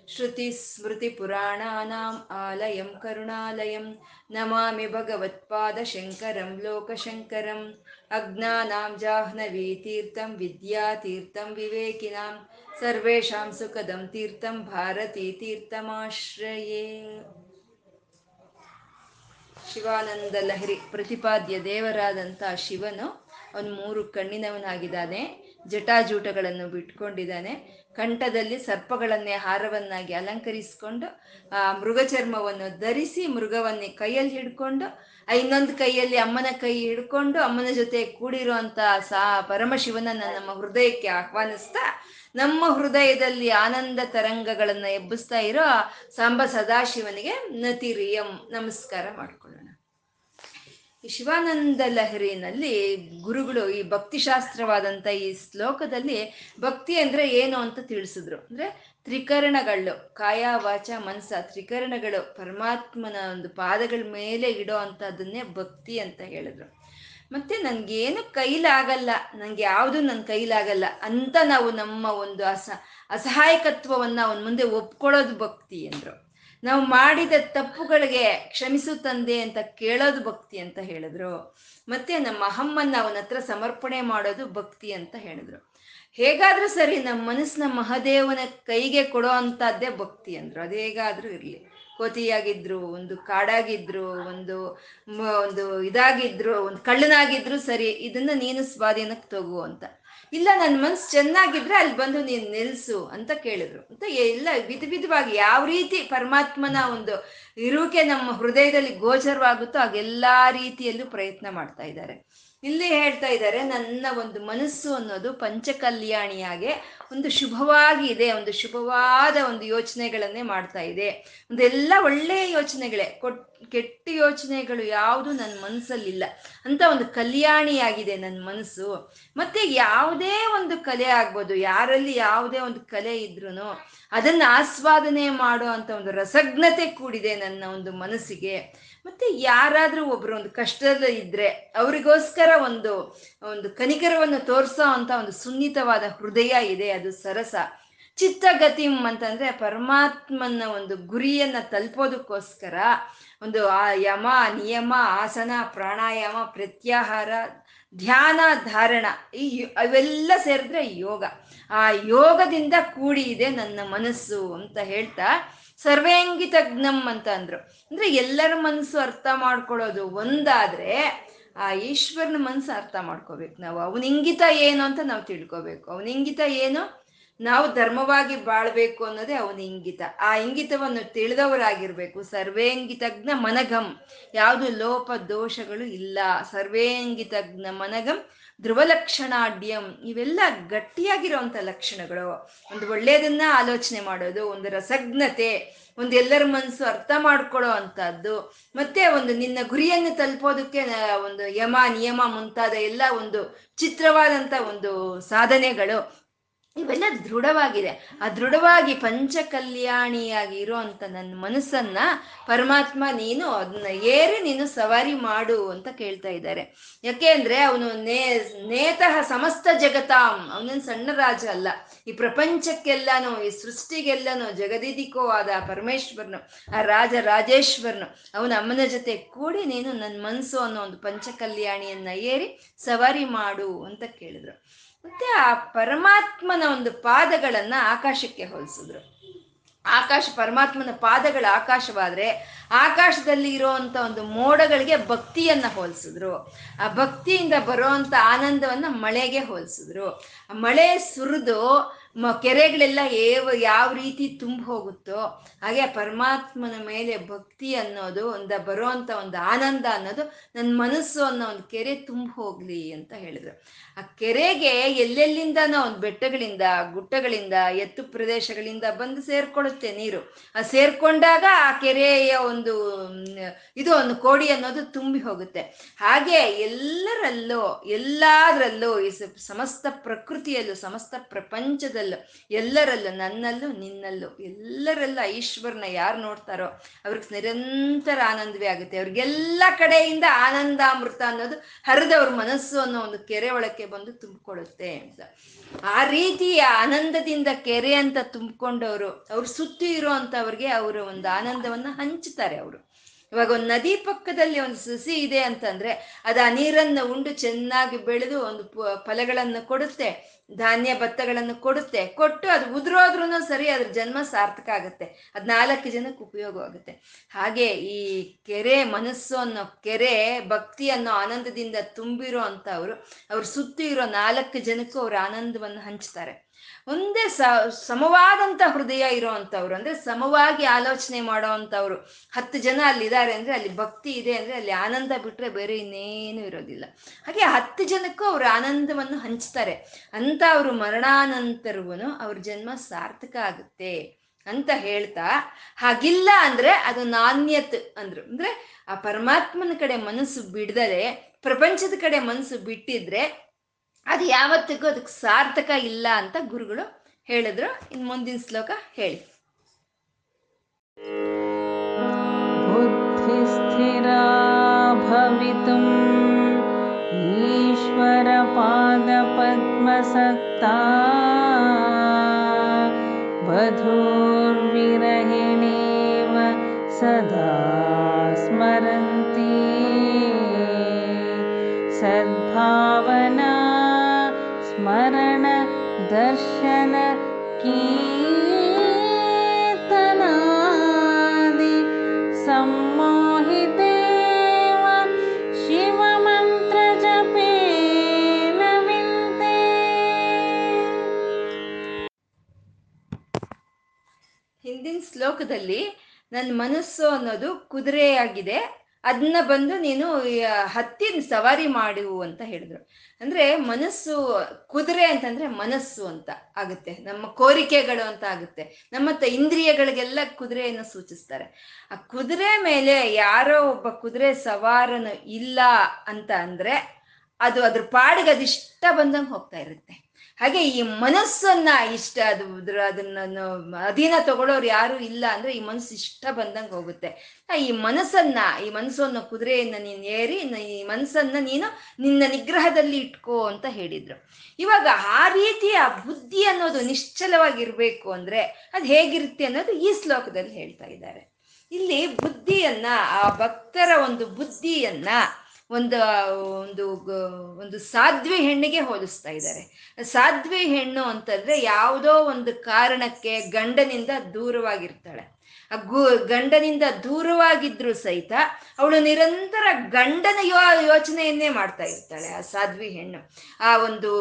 ಬ್ರಹ್ಮ ತಸ್ಮೈ ಶ್ರೀ ಗುರವೇ ನಮಃ श्रुतिस्मृतिपुराणानाम् आलयं करुणालयं नमामि भगवत्पादशङ्करं लोकशङ्करम् अज्ञानां जाह्नवीतीर्थं विद्यातीर्थं विवेकिनां सर्वेषां सुखदं तीर्थं ಭಾರತೀತೀರ್ಥಮಾಶ್ರಯೇ ಶಿವಾನಂದ ಲಹರಿ ಪ್ರತಿಪಾದ್ಯ ದೇವರಾದಂಥ ಶಿವನು ಅವನು ಮೂರು ಕಣ್ಣಿನವನಾಗಿದ್ದಾನೆ ಜಟಾಜೂಟಗಳನ್ನು ಬಿಟ್ಕೊಂಡಿದ್ದಾನೆ. ಕಂಠದಲ್ಲಿ ಸರ್ಪಗಳನ್ನೇ ಹಾರವನ್ನಾಗಿ ಅಲಂಕರಿಸಿಕೊಂಡು, ಆ ಮೃಗಚರ್ಮವನ್ನು ಧರಿಸಿ ಮೃಗವನ್ನೇ ಕೈಯಲ್ಲಿ ಹಿಡ್ಕೊಂಡು, ಇನ್ನೊಂದು ಕೈಯಲ್ಲಿ ಅಮ್ಮನ ಕೈ ಹಿಡ್ಕೊಂಡು ಅಮ್ಮನ ಜೊತೆ ಕೂಡಿರುವಂತ ಸಾ ಪರಮಶಿವನನ್ನ ನಮ್ಮ ಹೃದಯಕ್ಕೆ ಆಹ್ವಾನಿಸ್ತಾ, ನಮ್ಮ ಹೃದಯದಲ್ಲಿ ಆನಂದ ತರಂಗಗಳನ್ನ ಎಬ್ಬಿಸ್ತಾ ಇರೋ ಸಾಂಬ ಸದಾಶಿವನಿಗೆ ನತಿರಿಯಂ ನಮಸ್ಕಾರ ಮಾಡ್ಕೊಳ್ಳೋಣ. ಈ ಶಿವಾನಂದ ಲಹರಿನಲ್ಲಿ ಗುರುಗಳು ಈ ಭಕ್ತಿಶಾಸ್ತ್ರವಾದಂಥ ಈ ಶ್ಲೋಕದಲ್ಲಿ ಭಕ್ತಿ ಅಂದ್ರೆ ಏನು ಅಂತ ತಿಳಿಸಿದ್ರು. ಅಂದ್ರೆ ತ್ರಿಕರಣಗಳು, ಕಾಯ, ವಾಚ, ಮನಸ, ತ್ರಿಕರಣಗಳು ಪರಮಾತ್ಮನ ಒಂದು ಪಾದಗಳ ಮೇಲೆ ಇಡೋ ಅಂಥದ್ದನ್ನೇ ಭಕ್ತಿ ಅಂತ ಹೇಳಿದ್ರು. ಮತ್ತೆ ನನಗೇನು ಕೈಲಾಗಲ್ಲ ನನಗೆ ಯಾವುದು ನನ್ನ ಕೈಲಾಗಲ್ಲ ಅಂತ ನಾವು ನಮ್ಮ ಒಂದು ಅಸ, ಅಸಹಾಯಕತ್ವವನ್ನ ಅವನ ಮುಂದೆ ಒಪ್ಕೊಳ್ಳೋದು ಭಕ್ತಿ ಅಂದ್ರು. ನಾವು ಮಾಡಿದ ತಪ್ಪುಗಳಿಗೆ ಕ್ಷಮಿಸು ತಂದೆ ಅಂತ ಕೇಳೋದು ಭಕ್ತಿ ಅಂತ ಹೇಳಿದ್ರು. ಮತ್ತೆ ನಮ್ಮ ಅಹಮ್ಮನ್ನ ಅವನ ಹತ್ರ ಸಮರ್ಪಣೆ ಮಾಡೋದು ಭಕ್ತಿ ಅಂತ ಹೇಳಿದ್ರು. ಹೇಗಾದ್ರೂ ಸರಿ ನಮ್ಮ ಮನಸ್ಸನ್ನ ಮಹದೇವನ ಕೈಗೆ ಕೊಡೋ ಅಂತದ್ದೇ ಭಕ್ತಿ ಅಂದ್ರು. ಅದು ಹೇಗಾದ್ರೂ ಇರ್ಲಿ. ಕೋತಿಯಾಗಿದ್ರು, ಒಂದು ಕಾಡಾಗಿದ್ರು, ಒಂದು ಒಂದು ಇದಾಗಿದ್ರು, ಒಂದು ಕಳ್ಳನಾಗಿದ್ರು ಸರಿ, ಇದನ್ನ ನೀನು ಸ್ವಾಧೀನಕ್ಕೆ ತಗೋ ಅಂತ. ಇಲ್ಲ ನನ್ನ ಮನ್ಸು ಚೆನ್ನಾಗಿದ್ರೆ ಅಲ್ಲಿ ಬಂದು ನೀನು ನಿಲ್ಸು ಅಂತ ಕೇಳಿದ್ರು. ಅಂತ ಎಲ್ಲ ವಿಧ ವಿಧವಾಗಿ ಯಾವ ರೀತಿ ಪರಮಾತ್ಮನ ಒಂದು ಇರುವಿಕೆ ನಮ್ಮ ಹೃದಯದಲ್ಲಿ ಗೋಚರವಾಗುತ್ತೋ ಹಾಗೆಲ್ಲಾ ರೀತಿಯಲ್ಲೂ ಪ್ರಯತ್ನ ಮಾಡ್ತಾ ಇದ್ದಾರೆ. ಇಲ್ಲಿ ಹೇಳ್ತಾ ಇದ್ದಾರೆ, ನನ್ನ ಒಂದು ಮನಸ್ಸು ಅನ್ನೋದು ಪಂಚಕಲ್ಯಾಣಿಯಾಗೆ ಒಂದು ಶುಭವಾಗಿ ಇದೆ, ಒಂದು ಶುಭವಾದ ಒಂದು ಯೋಚನೆಗಳನ್ನೇ ಮಾಡ್ತಾ ಇದೆ. ಒಂದೆಲ್ಲ ಒಳ್ಳೆಯ ಯೋಚನೆಗಳೇ, ಕೊಟ್, ಕೆಟ್ಟ ಯೋಚನೆಗಳು ಯಾವುದು ನನ್ನ ಮನಸ್ಸಲ್ಲಿಲ್ಲ. ಅಂತ ಒಂದು ಕಲ್ಯಾಣಿಯಾಗಿದೆ ನನ್ನ ಮನಸ್ಸು. ಮತ್ತೆ ಯಾವುದೇ ಒಂದು ಕಲೆ ಆಗ್ಬೋದು, ಯಾರಲ್ಲಿ ಯಾವುದೇ ಒಂದು ಕಲೆ ಇದ್ರೂ ಅದನ್ನ ಆಸ್ವಾದನೆ ಮಾಡೋ ಅಂತ ಒಂದು ರಸಜ್ಞತೆ ಕೂಡಿದೆ ನನ್ನ ಒಂದು ಮನಸ್ಸಿಗೆ. ಮತ್ತೆ ಯಾರಾದ್ರೂ ಒಬ್ರು ಒಂದು ಕಷ್ಟದಲ್ಲಿ ಇದ್ರೆ ಅವರಿಗೋಸ್ಕರ ಒಂದು ಒಂದು ಕನಿಕರವನ್ನು ತೋರಿಸೋ ಅಂತ ಒಂದು ಸುನ್ನಿತವಾದ ಹೃದಯ ಇದೆ, ಅದು ಸರಸ. ಚಿತ್ತಗತಿಂ ಅಂತಂದ್ರೆ ಪರಮಾತ್ಮನ ಒಂದು ಗುರಿಯನ್ನ ತಲುಪೋದಕ್ಕೋಸ್ಕರ ಒಂದು ಆ ಯಮ, ನಿಯಮ, ಆಸನ, ಪ್ರಾಣಾಯಾಮ, ಪ್ರತ್ಯಾಹಾರ, ಧ್ಯಾನ, ಧಾರಣ, ಈ ಅವೆಲ್ಲ ಸೇರಿದ್ರೆ ಯೋಗ. ಆ ಯೋಗದಿಂದ ಕೂಡಿ ಇದೆ ನನ್ನ ಮನಸ್ಸು ಅಂತ ಹೇಳ್ತಾ ಸರ್ವೇಂಗಿತಜ್ಞಂ ಅಂತ ಅಂದ್ರು. ಅಂದ್ರೆ ಎಲ್ಲರ ಮನಸ್ಸು ಅರ್ಥ ಮಾಡ್ಕೊಳ್ಳೋದು ಒಂದಾದ್ರೆ, ಆ ಈಶ್ವರನ ಮನಸ್ಸು ಅರ್ಥ ಮಾಡ್ಕೋಬೇಕು ನಾವು. ಅವನ ಇಂಗಿತ ಏನು ಅಂತ ನಾವು ತಿಳ್ಕೊಬೇಕು. ಅವನ ಇಂಗಿತ ಏನು? ನಾವು ಧರ್ಮವಾಗಿ ಬಾಳ್ಬೇಕು ಅನ್ನೋದೇ ಅವನ ಇಂಗಿತ. ಆ ಇಂಗಿತವನ್ನು ತಿಳಿದವರಾಗಿರ್ಬೇಕು. ಸರ್ವೇಂಗಿತಜ್ಞ ಮನಗಂ ಯಾವುದು ಲೋಪ ದೋಷಗಳು ಇಲ್ಲ. ಸರ್ವೇಂಗಿತಜ್ಞ ಮನಗಂ ಧ್ರುವಲಕ್ಷಣಾಡ್ಯಂ ಇವೆಲ್ಲ ಗಟ್ಟಿಯಾಗಿರುವಂತ ಲಕ್ಷಣಗಳು. ಒಂದು ಒಳ್ಳೆಯದನ್ನ ಆಲೋಚನೆ ಮಾಡೋದು, ಒಂದು ರಸಜ್ಞತೆ, ಒಂದು ಎಲ್ಲರ ಮನಸ್ಸು ಅರ್ಥ ಮಾಡ್ಕೊಳ್ಳೋ ಅಂತದ್ದು ಮತ್ತೆ ಒಂದು ನಿನ್ನ ಗುರಿಯನ್ನು ತಲುಪೋದಕ್ಕೆ ಒಂದು ಯಮ, ನಿಯಮ ಮುಂತಾದ ಎಲ್ಲ ಒಂದು ಚಿತ್ರವಾದಂತ ಒಂದು ಸಾಧನೆಗಳು ಇವೆಲ್ಲ ದೃಢವಾಗಿದೆ. ಆ ದೃಢವಾಗಿ ಪಂಚಕಲ್ಯಾಣಿಯಾಗಿ ಇರುವಂತ ನನ್ನ ಮನಸ್ಸನ್ನ ಪರಮಾತ್ಮ ನೀನು ಅದನ್ನ ಏರಿ ನೀನು ಸವಾರಿ ಮಾಡು ಅಂತ ಕೇಳ್ತಾ ಇದ್ದಾರೆ. ಯಾಕೆ ಅಂದ್ರೆ ಅವನು ನೇ, ನೇತಃ ಸಮಸ್ತ ಜಗತಾಂ. ಅವನನ್ ಸಣ್ಣ ರಾಜ ಅಲ್ಲ. ಈ ಪ್ರಪಂಚಕ್ಕೆಲ್ಲಾನು, ಈ ಸೃಷ್ಟಿಗೆಲ್ಲಾನು, ಜಗದಿದಿಕೋ ಆದ ಪರಮೇಶ್ವರನು, ಆ ರಾಜ ರಾಜೇಶ್ವರನು, ಅವನ ಅಮ್ಮನ ಜೊತೆ ಕೂಡಿ ನೀನು ನನ್ನ ಮನಸ್ಸು ಅನ್ನೋ ಒಂದು ಪಂಚಕಲ್ಯಾಣಿಯನ್ನ ಏರಿ ಸವಾರಿ ಮಾಡು ಅಂತ ಕೇಳಿದ್ರು. ಮತ್ತೆ ಆ ಪರಮಾತ್ಮನ ಒಂದು ಪಾದಗಳನ್ನ ಆಕಾಶಕ್ಕೆ ಹೋಲಿಸಿದ್ರು. ಆಕಾಶ ಪರಮಾತ್ಮನ ಪಾದಗಳ ಆಕಾಶವಾದ್ರೆ ಆಕಾಶದಲ್ಲಿ ಇರುವಂತ ಒಂದು ಮೋಡಗಳಿಗೆ ಭಕ್ತಿಯನ್ನ ಹೋಲಿಸಿದ್ರು. ಆ ಭಕ್ತಿಯಿಂದ ಬರುವಂತ ಆನಂದವನ್ನ ಮಳೆಗೆ ಹೋಲಿಸಿದ್ರು. ಮಳೆ ಸುರಿದು ಮ, ಕೆರೆಗಳೆಲ್ಲ ಏವ, ಯಾವ ರೀತಿ ತುಂಬ ಹೋಗುತ್ತೋ, ಹಾಗೆ ಪರಮಾತ್ಮನ ಮೇಲೆ ಭಕ್ತಿ ಅನ್ನೋದು, ಒಂದು ಬರುವಂಥ ಒಂದು ಆನಂದ ಅನ್ನೋದು ನನ್ನ ಮನಸ್ಸು ಅನ್ನೋ ಒಂದು ಕೆರೆ ತುಂಬ ಹೋಗ್ಲಿ ಅಂತ ಹೇಳಿದ್ರು. ಆ ಕೆರೆಗೆ ಎಲ್ಲೆಲ್ಲಿಂದನೋ ಒಂದು ಬೆಟ್ಟಗಳಿಂದ ಗುಟ್ಟಗಳಿಂದ ಎತ್ತು ಪ್ರದೇಶಗಳಿಂದ ಬಂದು ಸೇರ್ಕೊಳ್ಳುತ್ತೆ ನೀರು. ಆ ಸೇರ್ಕೊಂಡಾಗ ಆ ಕೆರೆಯ ಒಂದು, ಇದು ಒಂದು ಕೋಡಿ ಅನ್ನೋದು ತುಂಬಿ ಹೋಗುತ್ತೆ. ಹಾಗೆ ಎಲ್ಲರಲ್ಲೂ, ಎಲ್ಲಾದ್ರಲ್ಲೂ ಈ ಸಮಸ್ತ ಪ್ರಕೃತಿಯಲ್ಲೂ, ಸಮಸ್ತ ಪ್ರಪಂಚದಲ್ಲೂ ಎಲ್ಲರಲ್ಲೂ, ನನ್ನಲ್ಲೂ, ನಿನ್ನಲ್ಲೂ, ಎಲ್ಲರಲ್ಲೂ ಈಶ್ವರನ ಯಾರು ನೋಡ್ತಾರೋ ಅವ್ರಿಗೆ ನಿರಂತರ ಆನಂದವೇ ಆಗುತ್ತೆ. ಅವ್ರಿಗೆಲ್ಲ ಕಡೆಯಿಂದ ಆನಂದಾಮೃತ ಅನ್ನೋದು ಹರಿದವ್ರ ಮನಸ್ಸು ಅನ್ನೋ ಒಂದು ಕೆರೆ ಒಳಕ್ಕೆ ಬಂದು ತುಂಬಿಕೊಳ್ಳುತ್ತೆ ಅಂತ. ಆ ರೀತಿಯ ಆನಂದದಿಂದ ಕೆರೆ ಅಂತ ತುಂಬಿಕೊಂಡವರು, ಅವ್ರ ಸುತ್ತಿ ಇರೋ ಅಂತವ್ರಿಗೆ ಅವರ ಒಂದು ಆನಂದವನ್ನ ಹಂಚ್ತಾರೆ ಅವರು. ಇವಾಗ ಒಂದು ನದಿ ಪಕ್ಕದಲ್ಲಿ ಒಂದು ಸಸಿ ಇದೆ ಅಂತಂದ್ರೆ ಅದು ಆ ನೀರನ್ನು ಉಂಡು ಚೆನ್ನಾಗಿ ಬೆಳೆದು ಒಂದು ಫಲಗಳನ್ನು ಕೊಡುತ್ತೆ, ಧಾನ್ಯ ಭತ್ತಗಳನ್ನು ಕೊಡುತ್ತೆ, ಕೊಟ್ಟು ಅದು ಉದುರೋದ್ರೂ ಸರಿ, ಅದ್ರ ಜನ್ಮ ಸಾರ್ಥಕ ಆಗುತ್ತೆ. ಅದು ನಾಲ್ಕು ಜನಕ್ಕೆ ಉಪಯೋಗವಾಗುತ್ತೆ ಹಾಗೆ ಈ ಕೆರೆ ಮನಸ್ಸು ಅನ್ನೋ ಕೆರೆ ಭಕ್ತಿ ಅನ್ನೋ ಆನಂದದಿಂದ ತುಂಬಿರೋ ಅವರು ಅವ್ರ ಸುತ್ತಿ ಇರೋ ನಾಲ್ಕು ಜನಕ್ಕೂ ಅವ್ರ ಆನಂದವನ್ನು ಹಂಚ್ತಾರೆ. ಒಂದೇ ಸ ಸಮವಾದಂಥ ಹೃದಯ ಇರೋ ಅಂದ್ರೆ ಸಮವಾಗಿ ಆಲೋಚನೆ ಮಾಡೋ ಅಂಥವ್ರು ಹತ್ತು ಜನ ಅಲ್ಲಿದ್ದಾರೆ ಅಂದ್ರೆ ಅಲ್ಲಿ ಭಕ್ತಿ ಇದೆ ಅಂದ್ರೆ ಅಲ್ಲಿ ಆನಂದ ಬಿಟ್ರೆ ಬೇರೆ ಇನ್ನೇನು ಇರೋದಿಲ್ಲ. ಹಾಗೆ ಹತ್ತು ಜನಕ್ಕೂ ಅವ್ರ ಆನಂದವನ್ನು ಹಂಚ್ತಾರೆ. ಅಂತ ಅವರು ಮರಣಾನಂತರವೂ ಅವ್ರ ಜನ್ಮ ಸಾರ್ಥಕ ಆಗುತ್ತೆ ಅಂತ ಹೇಳ್ತಾ, ಹಾಗಿಲ್ಲ ಅಂದ್ರೆ ಅದು ನಾಣ್ಯತ್ ಅಂದ್ರು. ಅಂದ್ರೆ ಆ ಪರಮಾತ್ಮನ ಕಡೆ ಮನಸ್ಸು ಬಿಡದರೆ ಪ್ರಪಂಚದ ಕಡೆ ಮನಸ್ಸು ಬಿಟ್ಟಿದ್ರೆ ಅದು ಯಾವತ್ತಿಗೂ ಅದಕ್ಕೆ ಸಾರ್ಥಕ ಇಲ್ಲ ಅಂತ ಗುರುಗಳು ಹೇಳಿದ್ರು ಇನ್ನು ಮುಂದಿನ ಶ್ಲೋಕ ಹೇಳಿ बुद्धिस्थिरा भवितुम् ईश्वरपादपद्मसक्ता वधूर्विरहिणेव सदा ಶ್ಲೋಕದಲ್ಲಿ ನನ್ನ ಮನಸ್ಸು ಅನ್ನೋದು ಕುದುರೆಯಾಗಿದೆ ಅದನ್ನ ಬಂದು ನೀನು ಹತ್ತಿ ಸವಾರಿ ಮಾಡು ಅಂತ ಹೇಳಿದ್ರು. ಅಂದ್ರೆ ಮನಸ್ಸು, ಕುದುರೆ ಅಂತಂದ್ರೆ ಮನಸ್ಸು ಅಂತ ಆಗುತ್ತೆ. ನಮ್ಮ ಕೋರಿಕೆಗಳು ಅಂತ ಆಗುತ್ತೆ. ನಮ್ಮ ಇಂದ್ರಿಯಗಳಿಗೆಲ್ಲ ಕುದುರೆಯನ್ನು ಸೂಚಿಸ್ತಾರೆ. ಆ ಕುದುರೆ ಮೇಲೆ ಯಾರೋ ಒಬ್ಬ ಕುದುರೆ ಸವಾರನು ಇಲ್ಲ ಅಂತ ಅಂದ್ರೆ ಅದು ಅದ್ರ ಪಾಡಿಗೆ ಅದಿಷ್ಟ ಬಂದಂಗೆ ಹೋಗ್ತಾ ಇರುತ್ತೆ. ಹಾಗೆ ಈ ಮನಸ್ಸನ್ನ ಇಷ್ಟ ಅದು ಅದನ್ನ ಅಧೀನ ತಗೊಳ್ಳೋರು ಯಾರು ಇಲ್ಲ ಅಂದ್ರೆ ಈ ಮನಸ್ಸು ಇಷ್ಟ ಬಂದಂಗೆ ಹೋಗುತ್ತೆ. ಈ ಮನಸ್ಸನ್ನ, ಈ ಮನಸ್ಸು ಅನ್ನೋ ಕುದುರೆಯನ್ನ ನೀನು ಏರಿ ಈ ಮನಸ್ಸನ್ನ ನೀನು ನಿನ್ನ ನಿಗ್ರಹದಲ್ಲಿ ಇಟ್ಕೋ ಅಂತ ಹೇಳಿದ್ರು. ಇವಾಗ ಆ ರೀತಿಯ ಬುದ್ಧಿ ಅನ್ನೋದು ನಿಶ್ಚಲವಾಗಿರ್ಬೇಕು ಅಂದ್ರೆ ಅದು ಹೇಗಿರುತ್ತೆ ಅನ್ನೋದು ಈ ಶ್ಲೋಕದಲ್ಲಿ ಹೇಳ್ತಾ ಇದ್ದಾರೆ. ಇಲ್ಲಿ ಬುದ್ಧಿಯನ್ನ, ಆ ಭಕ್ತರ ಒಂದು ಬುದ್ಧಿಯನ್ನ ಒಂದು ಒಂದು ಒಂದು ಸಾಧ್ವಿ ಹೆಣ್ಣಿಗೆ ಹೋಲಿಸ್ತಾ ಇದ್ದಾರೆ. ಸಾಧ್ವಿ ಹೆಣ್ಣು ಅಂತಂದ್ರೆ ಯಾವುದೋ ಒಂದು ಕಾರಣಕ್ಕೆ ಗಂಡನಿಂದ ದೂರವಾಗಿರ್ತಾಳೆ. ಆ ಗು, ಗಂಡನಿಂದ ದೂರವಾಗಿದ್ರು ಸಹಿತ ಅವಳು ನಿರಂತರ ಗಂಡನ ಯೋ, ಯೋಚನೆಯನ್ನೇ ಮಾಡ್ತಾ ಇರ್ತಾಳೆ, ಆ ಸಾಧ್ವಿ ಹೆಣ್ಣು. ಆ ಒಂದು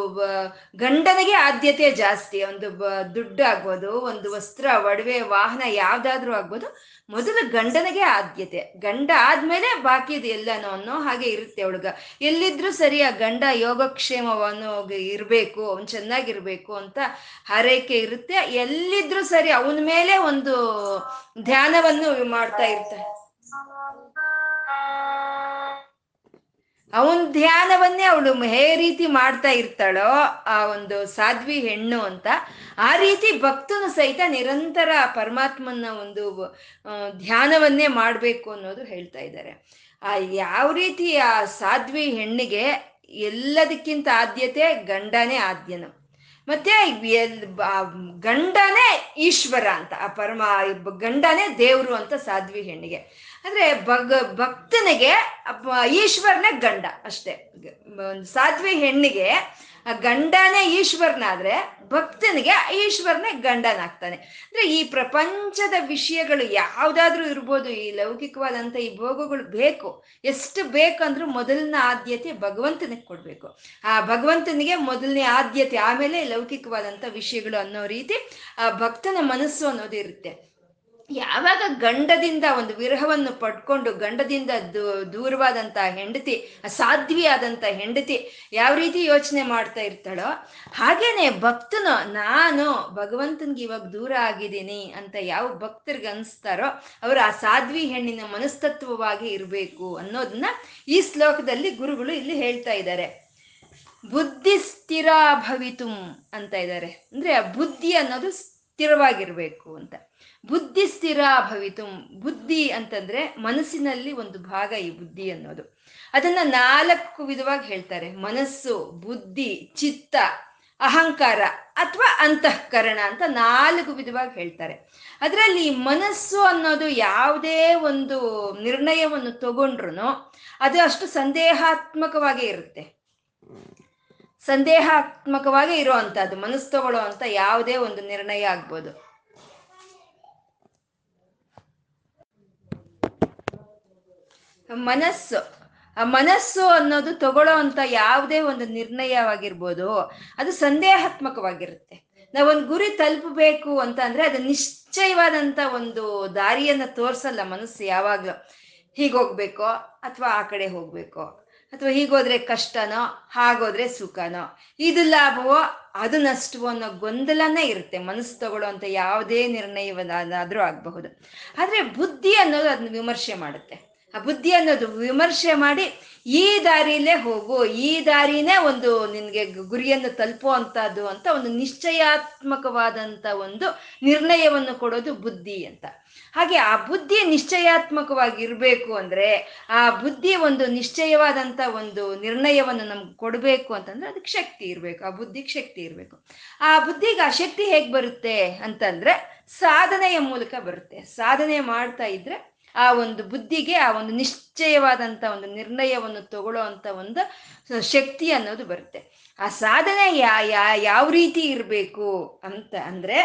ಗಂಡನಿಗೆ ಆದ್ಯತೆ ಜಾಸ್ತಿ, ಒಂದು ದುಡ್ಡು ಆಗ್ಬೋದು, ಒಂದು ವಸ್ತ್ರ, ಒಡವೆ, ವಾಹನ ಯಾವ್ದಾದ್ರೂ ಆಗ್ಬೋದು, ಮೊದಲು ಗಂಡನಿಗೆ ಆದ್ಯತೆ. ಗಂಡ ಆದ್ಮೇಲೆ ಬಾಕಿದು ಎಲ್ಲನೋ ಅನ್ನೋ ಹಾಗೆ ಇರುತ್ತೆ ಹುಡುಗ. ಎಲ್ಲಿದ್ರೂ ಸರಿ ಆ ಗಂಡ ಯೋಗಕ್ಷೇಮವನ್ನು ಇರಬೇಕು, ಅವನು ಚೆನ್ನಾಗಿರ್ಬೇಕು ಅಂತ ಹರೈಕೆ ಇರುತ್ತೆ. ಎಲ್ಲಿದ್ರೂ ಸರಿ ಅವನ ಮೇಲೆ ಒಂದು ಧ್ಯಾನವನ್ನು ಮಾಡ್ತಾ ಇರ್ತ. ಅವನ್ ಧ್ಯಾನವನ್ನೇ ಅವಳು ಹೇ ರೀತಿ ಮಾಡ್ತಾ ಇರ್ತಾಳೋ ಆ ಒಂದು ಸಾಧ್ವಿ ಹೆಣ್ಣು ಅಂತ, ಆ ರೀತಿ ಭಕ್ತನು ಸಹಿತ ನಿರಂತರ ಪರಮಾತ್ಮನ ಒಂದು ಧ್ಯಾನವನ್ನೇ ಮಾಡಬೇಕು ಅನ್ನೋದು ಹೇಳ್ತಾ ಇದ್ದಾರೆ. ಆ ಯಾವ ರೀತಿ ಆ ಸಾಧ್ವಿ ಹೆಣ್ಣಿಗೆ ಎಲ್ಲದಕ್ಕಿಂತ ಆದ್ಯತೆ ಗಂಡನೇ ಆದ್ಯನು. ಮತ್ತೆ ಗಂಡನೇ ಈಶ್ವರ ಅಂತ, ಆ ಪರಮ ಗಂಡನೇ ದೇವ್ರು ಅಂತ ಸಾಧ್ವಿ ಹೆಣ್ಣಿಗೆ. ಅಂದ್ರೆ ಭಗ ಭಕ್ತನಿಗೆ ಈಶ್ವರನೇ ಗಂಡ ಅಷ್ಟೇ. ಸಾಧ್ವಿ ಹೆಣ್ಣಿಗೆ ಆ ಗಂಡನೇ ಈಶ್ವರನಾದ್ರೆ ಭಕ್ತನಿಗೆ ಈಶ್ವರನೇ ಗಂಡನಾಗ್ತಾನೆ. ಅಂದ್ರೆ ಈ ಪ್ರಪಂಚದ ವಿಷಯಗಳು ಯಾವ್ದಾದ್ರೂ ಇರ್ಬೋದು, ಈ ಲೌಕಿಕವಾದಂತ ಈ ಭೋಗಗಳು ಬೇಕು. ಎಷ್ಟು ಬೇಕಂದ್ರು ಮೊದಲನ ಆದ್ಯತೆ ಭಗವಂತನಿಗೆ ಕೊಡ್ಬೇಕು. ಆ ಭಗವಂತನಿಗೆ ಮೊದಲನೇ ಆದ್ಯತೆ ಆಮೇಲೆ ಲೌಕಿಕವಾದಂತ ವಿಷಯಗಳು ಅನ್ನೋ ರೀತಿ ಆ ಭಕ್ತನ ಮನಸ್ಸು ಅನ್ನೋದು ಇರುತ್ತೆ. ಯಾವಾಗ ಗಂಡದಿಂದ ಒಂದು ವಿರಹವನ್ನು ಪಡ್ಕೊಂಡು ಗಂಡದಿಂದ ದೂರವಾದಂತ ಹೆಂಡತಿ ಅಸಾಧ್ವಿಯಾದಂಥ ಹೆಂಡತಿ ಯಾವ ರೀತಿ ಯೋಚನೆ ಮಾಡ್ತಾ ಇರ್ತಾಳೋ ಹಾಗೇನೆ ಭಕ್ತನು, ನಾನು ಭಗವಂತನ್ಗೆ ಇವಾಗ ದೂರ ಆಗಿದ್ದೀನಿ ಅಂತ ಯಾವ ಭಕ್ತರಿಗೆ ಅನಿಸ್ತಾರೋ ಅವರು ಆ ಸಾಧ್ವಿ ಹೆಣ್ಣಿನ ಮನಸ್ತತ್ವವಾಗಿ ಇರಬೇಕು ಅನ್ನೋದನ್ನ ಈ ಶ್ಲೋಕದಲ್ಲಿ ಗುರುಗಳು ಇಲ್ಲಿ ಹೇಳ್ತಾ ಇದ್ದಾರೆ. ಬುದ್ಧಿ ಸ್ಥಿರ ಭವಿತುಂ ಅಂತ ಇದ್ದಾರೆ. ಅಂದ್ರೆ ಆ ಬುದ್ಧಿ ಅನ್ನೋದು ಸ್ಥಿರವಾಗಿರ್ಬೇಕು ಅಂತ. ಬುದ್ಧಿ ಸ್ಥಿರ ಭವಿತು. ಬುದ್ಧಿ ಅಂತಂದ್ರೆ ಮನಸ್ಸಿನಲ್ಲಿ ಒಂದು ಭಾಗ ಈ ಬುದ್ಧಿ ಅನ್ನೋದು. ಅದನ್ನ ನಾಲ್ಕು ವಿಧವಾಗಿ ಹೇಳ್ತಾರೆ. ಮನಸ್ಸು, ಬುದ್ಧಿ, ಚಿತ್ತ, ಅಹಂಕಾರ ಅಥವಾ ಅಂತಃಕರಣ ಅಂತ ನಾಲ್ಕು ವಿಧವಾಗಿ ಹೇಳ್ತಾರೆ. ಅದರಲ್ಲಿ ಮನಸ್ಸು ಅನ್ನೋದು ಯಾವುದೇ ಒಂದು ನಿರ್ಣಯವನ್ನು ತಗೊಂಡ್ರು ಅದು ಅಷ್ಟು ಸಂದೇಹಾತ್ಮಕವಾಗೇ ಇರುತ್ತೆ. ಸಂದೇಹಾತ್ಮಕವಾಗಿ ಇರುವಂತಹದ್ದು ಮನಸ್ಸು ತಗೊಳ್ಳೋ ಅಂತ ಯಾವುದೇ ಒಂದು ನಿರ್ಣಯ ಆಗ್ಬೋದು. ಮನಸ್ಸು. ಮನಸ್ಸು ಅನ್ನೋದು ತಗೊಳ್ಳೋ ಅಂತ ಯಾವುದೇ ಒಂದು ನಿರ್ಣಯವಾಗಿರ್ಬೋದು, ಅದು ಸಂದೇಹಾತ್ಮಕವಾಗಿರುತ್ತೆ. ನಾವೊಂದು ಗುರಿ ತಲುಪಬೇಕು ಅಂತ ಅಂದ್ರೆ ಅದು ನಿಶ್ಚಯವಾದಂತ ಒಂದು ದಾರಿಯನ್ನ ತೋರಿಸಲ್ಲ ಮನಸ್ಸು ಯಾವಾಗ್ಲೂ. ಹೋಗ್ಬೇಕೋ ಅಥವಾ ಆ ಕಡೆ ಹೋಗ್ಬೇಕೋ, ಅಥವಾ ಹೀಗೋದ್ರೆ ಕಷ್ಟನೋ, ಹಾಗೋದ್ರೆ ಸುಖನೋ, ಇದು ಲಾಭವೋ ಅದು ನಷ್ಟವೋ ಅನ್ನೋ ಗೊಂದಲನೇ ಇರುತ್ತೆ. ಮನಸ್ಸು ತಗೊಳ್ಳೋ ಅಂತ ಯಾವುದೇ ನಿರ್ಣಯವನ್ನಾದ್ರೂ ಆಗಬಹುದು. ಆದ್ರೆ ಬುದ್ಧಿ ಅನ್ನೋದು ಅದನ್ನ ವಿಮರ್ಶೆ ಮಾಡುತ್ತೆ. ಆ ಬುದ್ಧಿ ಅನ್ನೋದು ವಿಮರ್ಶೆ ಮಾಡಿ, ಈ ದಾರಿಲೇ ಹೋಗು, ಈ ದಾರಿನೇ ಒಂದು ನಿನ್ಗೆ ಗುರಿಯನ್ನು ತಲುಪೋ ಅಂತದ್ದು ಅಂತ ಒಂದು ನಿಶ್ಚಯಾತ್ಮಕವಾದಂತ ಒಂದು ನಿರ್ಣಯವನ್ನು ಕೊಡೋದು ಬುದ್ಧಿ ಅಂತ. ಹಾಗೆ ಆ ಬುದ್ಧಿ ನಿಶ್ಚಯಾತ್ಮಕವಾಗಿ ಇರಬೇಕು ಅಂದ್ರೆ, ಆ ಬುದ್ಧಿ ಒಂದು ನಿಶ್ಚಯವಾದಂತ ಒಂದು ನಿರ್ಣಯವನ್ನು ನಮ್ಗೆ ಕೊಡಬೇಕು ಅಂತಂದ್ರೆ ಅದಕ್ಕೆ ಶಕ್ತಿ ಇರಬೇಕು, ಆ ಬುದ್ಧಿಗೆ ಶಕ್ತಿ ಇರಬೇಕು. ಆ ಬುದ್ಧಿಗೆ ಆ ಶಕ್ತಿ ಹೇಗೆ ಬರುತ್ತೆ ಅಂತಂದ್ರೆ, ಸಾಧನೆಯ ಮೂಲಕ ಬರುತ್ತೆ. ಸಾಧನೆ ಮಾಡ್ತಾ ಇದ್ರೆ ಆ ಒಂದು ಬುದ್ಧಿಗೆ, ಆ ಒಂದು ನಿಶ್ಚಯವಾದಂಥ ಒಂದು ನಿರ್ಣಯವನ್ನು ತಗೊಳ್ಳೋ ಒಂದು ಶಕ್ತಿ ಅನ್ನೋದು ಬರುತ್ತೆ. ಆ ಸಾಧನೆ ಯಾ ಯಾವ ರೀತಿ ಇರಬೇಕು ಅಂತ ಅಂದ್ರೆ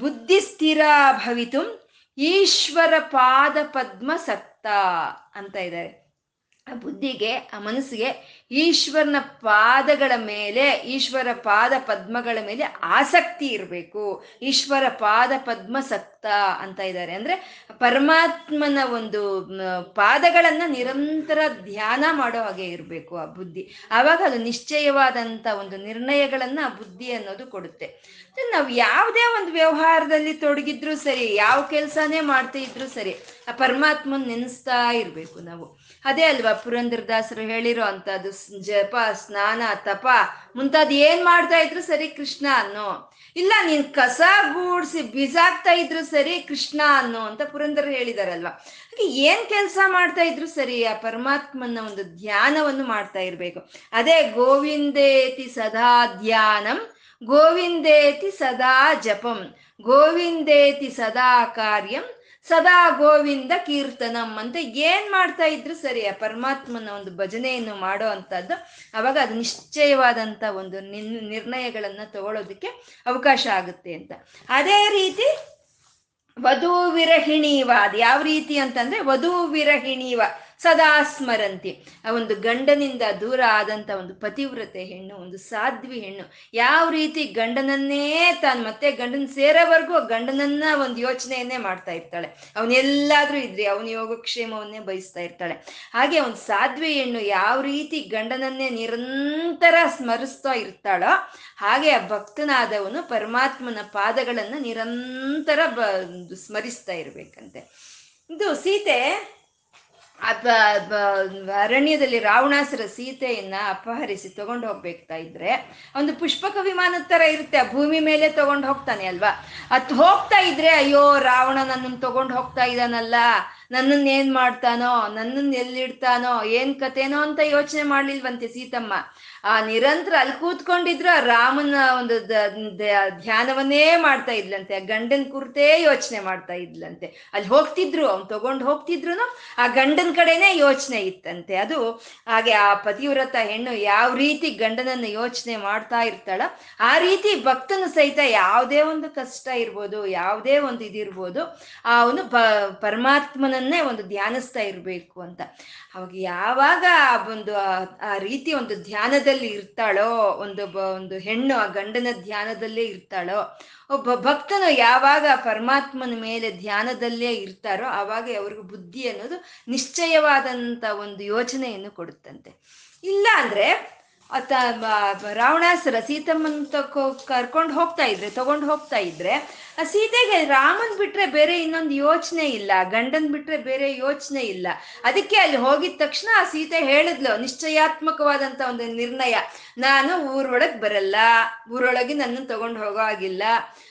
ಬುದ್ಧಿ ಸ್ಥಿರ ಭವಿತು ಈಶ್ವರ ಪಾದ ಪದ್ಮ ಸತ್ತ ಅಂತ ಇದ್ದಾರೆ. ಆ ಬುದ್ಧಿಗೆ, ಆ ಮನಸ್ಸಿಗೆ ಈಶ್ವರನ ಪಾದಗಳ ಮೇಲೆ, ಈಶ್ವರ ಪಾದ ಪದ್ಮಗಳ ಮೇಲೆ ಆಸಕ್ತಿ ಇರಬೇಕು. ಈಶ್ವರ ಪಾದ ಪದ್ಮ ಸಕ್ತ ಅಂತ ಇದ್ದಾರೆ. ಅಂದ್ರೆ ಪರಮಾತ್ಮನ ಒಂದು ಪಾದಗಳನ್ನ ನಿರಂತರ ಧ್ಯಾನ ಮಾಡೋ ಹಾಗೆ ಇರಬೇಕು ಆ ಬುದ್ಧಿ. ಆವಾಗ ಅದು ನಿಶ್ಚಯವಾದಂತ ಒಂದು ನಿರ್ಣಯಗಳನ್ನ ಆ ಬುದ್ಧಿ ಅನ್ನೋದು ಕೊಡುತ್ತೆ. ನಾವು ಯಾವುದೇ ಒಂದು ವ್ಯವಹಾರದಲ್ಲಿ ತೊಡಗಿದ್ರು ಸರಿ, ಯಾವ ಕೆಲಸನೇ ಮಾಡ್ತಾ ಇದ್ರು ಸರಿ, ಆ ಪರಮಾತ್ಮನ್ ನೆನೆಸ್ತಾ ಇರಬೇಕು ನಾವು. ಅದೇ ಅಲ್ವಾ, ಪುರಂದರದಾಸರು ಹೇಳಿರೋ ಅಂತದ್ದು ಜಪ, ಸ್ನಾನ, ತಪ, ಮುಂತಾದ ಏನ್ ಮಾಡ್ತಾ ಇದ್ರು ಸರಿ ಕೃಷ್ಣ ಅನ್ನೋ. ಇಲ್ಲ, ನೀನ್ ಕಸ ಗೂಡ್ಸಿ ಬಿಸಾಕ್ತಾ ಇದ್ರು ಸರಿ ಕೃಷ್ಣ ಅನ್ನೋ ಅಂತ ಪುರಂದರ ಹೇಳಿದಾರಲ್ವಾ. ಹಾಗೆ ಏನ್ ಕೆಲಸ ಮಾಡ್ತಾ ಇದ್ರು ಸರಿ ಆ ಪರಮಾತ್ಮನ ಒಂದು ಧ್ಯಾನವನ್ನು ಮಾಡ್ತಾ ಇರ್ಬೇಕು. ಅದೇ ಗೋವಿಂದೇತಿ ಸದಾ ಧ್ಯಾನಂ, ಗೋವಿಂದೇತಿ ಸದಾ ಜಪಂ, ಗೋವಿಂದೇತಿ ಸದಾ ಕಾರ್ಯಂ ಸದಾ ಗೋವಿಂದ ಕೀರ್ತನಂ ಅಂತ ಏನ್ ಮಾಡ್ತಾ ಇದ್ರು ಸರಿ, ಆ ಪರಮಾತ್ಮನ ಒಂದು ಭಜನೆಯನ್ನು ಮಾಡೋ ಅಂತದ್ದು ಅವಾಗ ಅದು ನಿಶ್ಚಯವಾದಂತ ಒಂದು ನಿರ್ಣಯಗಳನ್ನ ತಗೊಳ್ಳೋದಕ್ಕೆ ಅವಕಾಶ ಆಗುತ್ತೆ ಅಂತ. ಅದೇ ರೀತಿ ವಧು ವಿರಹಿಣೀವ ಅದು ಯಾವ ರೀತಿ ಅಂತಂದ್ರೆ ವಧು ವಿರಹಿಣೀವ. ಸದಾ ಸ್ಮರಂತಿ ಆ ಒಂದು ಗಂಡನಿಂದ ದೂರ ಆದಂತ ಒಂದು ಪತಿವ್ರತೆ ಹೆಣ್ಣು, ಒಂದು ಸಾಧ್ವಿ ಹೆಣ್ಣು. ಯಾವ ರೀತಿ ಗಂಡನನ್ನೇ ತಾನು ಮತ್ತೆ ಗಂಡನ ಸೇರೋವರೆಗೂ ಗಂಡನನ್ನ ಒಂದು ಯೋಚನೆಯನ್ನೇ ಮಾಡ್ತಾ ಇರ್ತಾಳೆ. ಅವನೆಲ್ಲಾದ್ರೂ ಇದ್ರಿ ಅವನ ಯೋಗಕ್ಷೇಮವನ್ನೇ ಬಯಸ್ತಾ ಇರ್ತಾಳೆ. ಹಾಗೆ ಒಂದು ಸಾಧ್ವಿ ಹೆಣ್ಣು ಯಾವ ರೀತಿ ಗಂಡನನ್ನೇ ನಿರಂತರ ಸ್ಮರಿಸ್ತಾ ಇರ್ತಾಳೋ, ಹಾಗೆ ಆ ಭಕ್ತನಾದವನು ಪರಮಾತ್ಮನ ಪಾದಗಳನ್ನ ನಿರಂತರ ಬ, ಸ್ಮರಿಸ್ತಾ ಇರ್ಬೇಕಂತೆ. ಇದು ಸೀತೆ ಅರಣ್ಯದಲ್ಲಿ ರಾವಣಾಸುರ ಸೀತೆಯನ್ನ ಅಪಹರಿಸಿ ತಗೊಂಡು ಹೋಗ್ಬೇಕಾ ಇದ್ರೆ, ಒಂದು ಪುಷ್ಪಕ ವಿಮಾನದ ತರ ಇರುತ್ತೆ, ಆ ಭೂಮಿ ಮೇಲೆ ತಗೊಂಡು ಹೋಗ್ತಾನೆ ಅಲ್ವಾ? ಅತ್ ಹೋಗ್ತಾ ಇದ್ರೆ, ಅಯ್ಯೋ, ರಾವಣ ನನ್ನನ್ನು ತಗೊಂಡು ಹೋಗ್ತಾ ಇದ್ದಾನಲ್ಲ ನನ್ನನ್ನ ಏನ್ ಮಾಡ್ತಾನೋ ನನ್ನನ್ನ ಎಲ್ಲಿಡ್ತಾನೋ, ಏನ್ ಕತೆನೋ ಅಂತ ಯೋಚನೆ ಮಾಡ್ಲಿಲ್ವಂತೆ ಸೀತಮ್ಮ. ಆ ನಿರಂತರ ಅಲ್ಲಿ ಕೂತ್ಕೊಂಡಿದ್ರು ಆ ರಾಮನ ಒಂದು ಧ್ಯಾನವನ್ನೇ ಮಾಡ್ತಾ ಇದ್ಲಂತೆ, ಆ ಗಂಡನ್ ಕುರಿತೇ ಯೋಚನೆ ಮಾಡ್ತಾ ಇದ್ಲಂತೆ. ಅಲ್ಲಿ ಹೋಗ್ತಿದ್ರು, ಅವ್ನು ತಗೊಂಡು ಹೋಗ್ತಿದ್ರು ಆ ಗಂಡನ ಕಡೆನೇ ಯೋಚನೆ ಇತ್ತಂತೆ. ಅದು ಹಾಗೆ ಆ ಪತಿವ್ರತ ಹೆಣ್ಣು ಯಾವ ರೀತಿ ಗಂಡನನ್ನು ಯೋಚನೆ ಮಾಡ್ತಾ ಇರ್ತಾಳ, ಆ ರೀತಿ ಭಕ್ತನು ಸಹಿತ ಯಾವುದೇ ಒಂದು ಕಷ್ಟ ಇರ್ಬೋದು, ಯಾವುದೇ ಒಂದು ಇದಿರ್ಬೋದು, ಆ ಅವನು ಪರಮಾತ್ಮನನ್ನೇ ಒಂದು ಧ್ಯಾನಿಸ್ತಾ ಇರಬೇಕು ಅಂತ. ಅವಾಗ ಯಾವಾಗ ಒಂದು ಆ- ರೀತಿ ಒಂದು ಧ್ಯಾನದಲ್ಲಿ ಇರ್ತಾಳೋ, ಒಂದು ಒಂದು ಹೆಣ್ಣು ಆ ಗಂಡನ ಧ್ಯಾನದಲ್ಲೇ ಇರ್ತಾಳೋ, ಒಬ್ಬ ಭಕ್ತನು ಯಾವಾಗ ಪರಮಾತ್ಮನ ಮೇಲೆ ಧ್ಯಾನದಲ್ಲೇ ಇರ್ತಾರೋ ಆವಾಗ ಅವ್ರಿಗೆ ಬುದ್ಧಿ ಅನ್ನೋದು ನಿಶ್ಚಯವಾದಂಥ ಒಂದು ಯೋಚನೆಯನ್ನು ಕೊಡುತ್ತಂತೆ. ಇಲ್ಲ ಅಂದ್ರೆ ಆತ ಸೀತಮ್ಮನ್ ತಕೊ ಕರ್ಕೊಂಡು ಹೋಗ್ತಾ ಇದ್ರೆ, ತಗೊಂಡು ಹೋಗ್ತಾ ಇದ್ರೆ ಸೀತೆಗೆ ರಾಮನ್ ಬಿಟ್ರೆ ಬೇರೆ ಇನ್ನೊಂದು ಯೋಚನೆ ಇಲ್ಲ, ಗಂಡನ್ ಬಿಟ್ರೆ ಬೇರೆ ಯೋಚನೆ ಇಲ್ಲ. ಅದಕ್ಕೆ ಅಲ್ಲಿ ಹೋಗಿದ ತಕ್ಷಣ ಆ ಸೀತೆ ಹೇಳಿದ್ಲು, ನಿಶ್ಚಯಾತ್ಮಕವಾದಂತ ಒಂದು ನಿರ್ಣಯ. ನಾನು ಊರೊಳಗ್ ಬರಲ್ಲ ಊರೊಳಗೆ ನನ್ನನ್ನು ತಗೊಂಡು ಹೋಗೋ ಆಗಿಲ್ಲ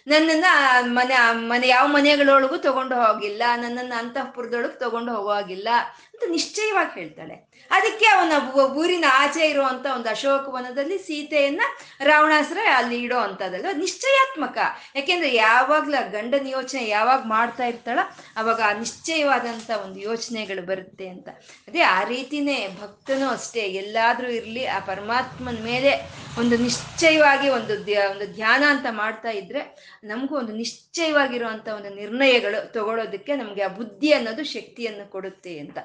ನನ್ನನ್ನ ಮನೆ ಮನೆ, ಯಾವ ಮನೆಗಳೊಳಗೂ ತಗೊಂಡು ಹೋಗಿಲ್ಲ, ನನ್ನನ್ನು ಅಂತಃಪುರದೊಳಗೆ ತಗೊಂಡು ಹೋಗೋ ಆಗಿಲ್ಲ ಅಂತ ನಿಶ್ಚಯವಾಗಿ ಹೇಳ್ತಾಳೆ. ಅದಕ್ಕೆ ಅವನ ಊರಿನ ಆಚೆ ಇರುವಂತ ಒಂದು ಅಶೋಕವನದಲ್ಲಿ ಸೀತೆಯನ್ನ ರಾವಣಾಸುರ ಅಲ್ಲಿ ಇಡೋ ಅಂತದಲ್ಲ ನಿಶ್ಚಯಾತ್ಮಕ. ಯಾಕೆಂದ್ರೆ ಯಾವಾಗ್ಲ ಗಂಡನ ಯೋಚನೆ ಯಾವಾಗ ಮಾಡ್ತಾ ಇರ್ತಾಳ ಅವಾಗ ಆ ನಿಶ್ಚಯವಾದಂತ ಒಂದು ಯೋಚನೆಗಳು ಬರುತ್ತೆ ಅಂತ. ಅದೇ ಆ ರೀತಿನೇ ಭಕ್ತನೂ ಅಷ್ಟೇ, ಎಲ್ಲಾದ್ರೂ ಇರ್ಲಿ, ಆ ಪರಮಾತ್ಮನ ಮೇಲೆ ಒಂದು ನಿಶ್ಚಯವಾಗಿ ಒಂದು ಒಂದು ಧ್ಯಾನ ಅಂತ ಮಾಡ್ತಾ ಇದ್ರೆ ನಮಗೂ ಒಂದು ನಿಶ್ಚಯವಾಗಿರುವಂತ ಒಂದು ನಿರ್ಣಯಗಳು ತಗೊಳ್ಳೋದಕ್ಕೆ ನಮ್ಗೆ ಆ ಬುದ್ಧಿ ಅನ್ನೋದು ಶಕ್ತಿಯನ್ನು ಕೊಡುತ್ತೆ ಅಂತ.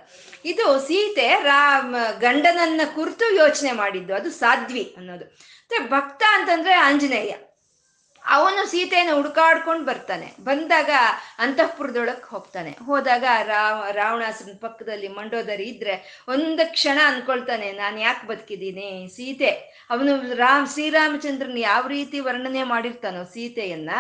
ಇದು ಸೀತೆ ರಾಮ ಗಂಡನನ್ನ ಕುರಿತು ಯೋಚನೆ ಮಾಡಿದ್ದು. ಅದು ಸಾಧ್ವಿ ಅನ್ನೋದು. ಮತ್ತೆ ಭಕ್ತ ಅಂತಂದ್ರೆ ಆಂಜನೇಯ. ಅವನು ಸೀತೆಯನ್ನು ಹುಡುಕಾಡ್ಕೊಂಡು ಬರ್ತಾನೆ. ಬಂದಾಗ ಅಂತಃಪುರದೊಳಗೆ ಹೋಗ್ತಾನೆ. ಹೋದಾಗ ರಾವ ರಾವಣಾಸನ ಪಕ್ಕದಲ್ಲಿ ಮಂಡೋದರಿ ಇದ್ರೆ ಒಂದು ಕ್ಷಣ ಅನ್ಕೊಳ್ತಾನೆ, ನಾನು ಯಾಕೆ ಬದುಕಿದ್ದೀನಿ? ಸೀತೆ, ಅವನು ರಾಮ್, ಶ್ರೀರಾಮಚಂದ್ರನ್ ಯಾವ ರೀತಿ ವರ್ಣನೆ ಮಾಡಿರ್ತಾನೋ ಸೀತೆಯನ್ನ,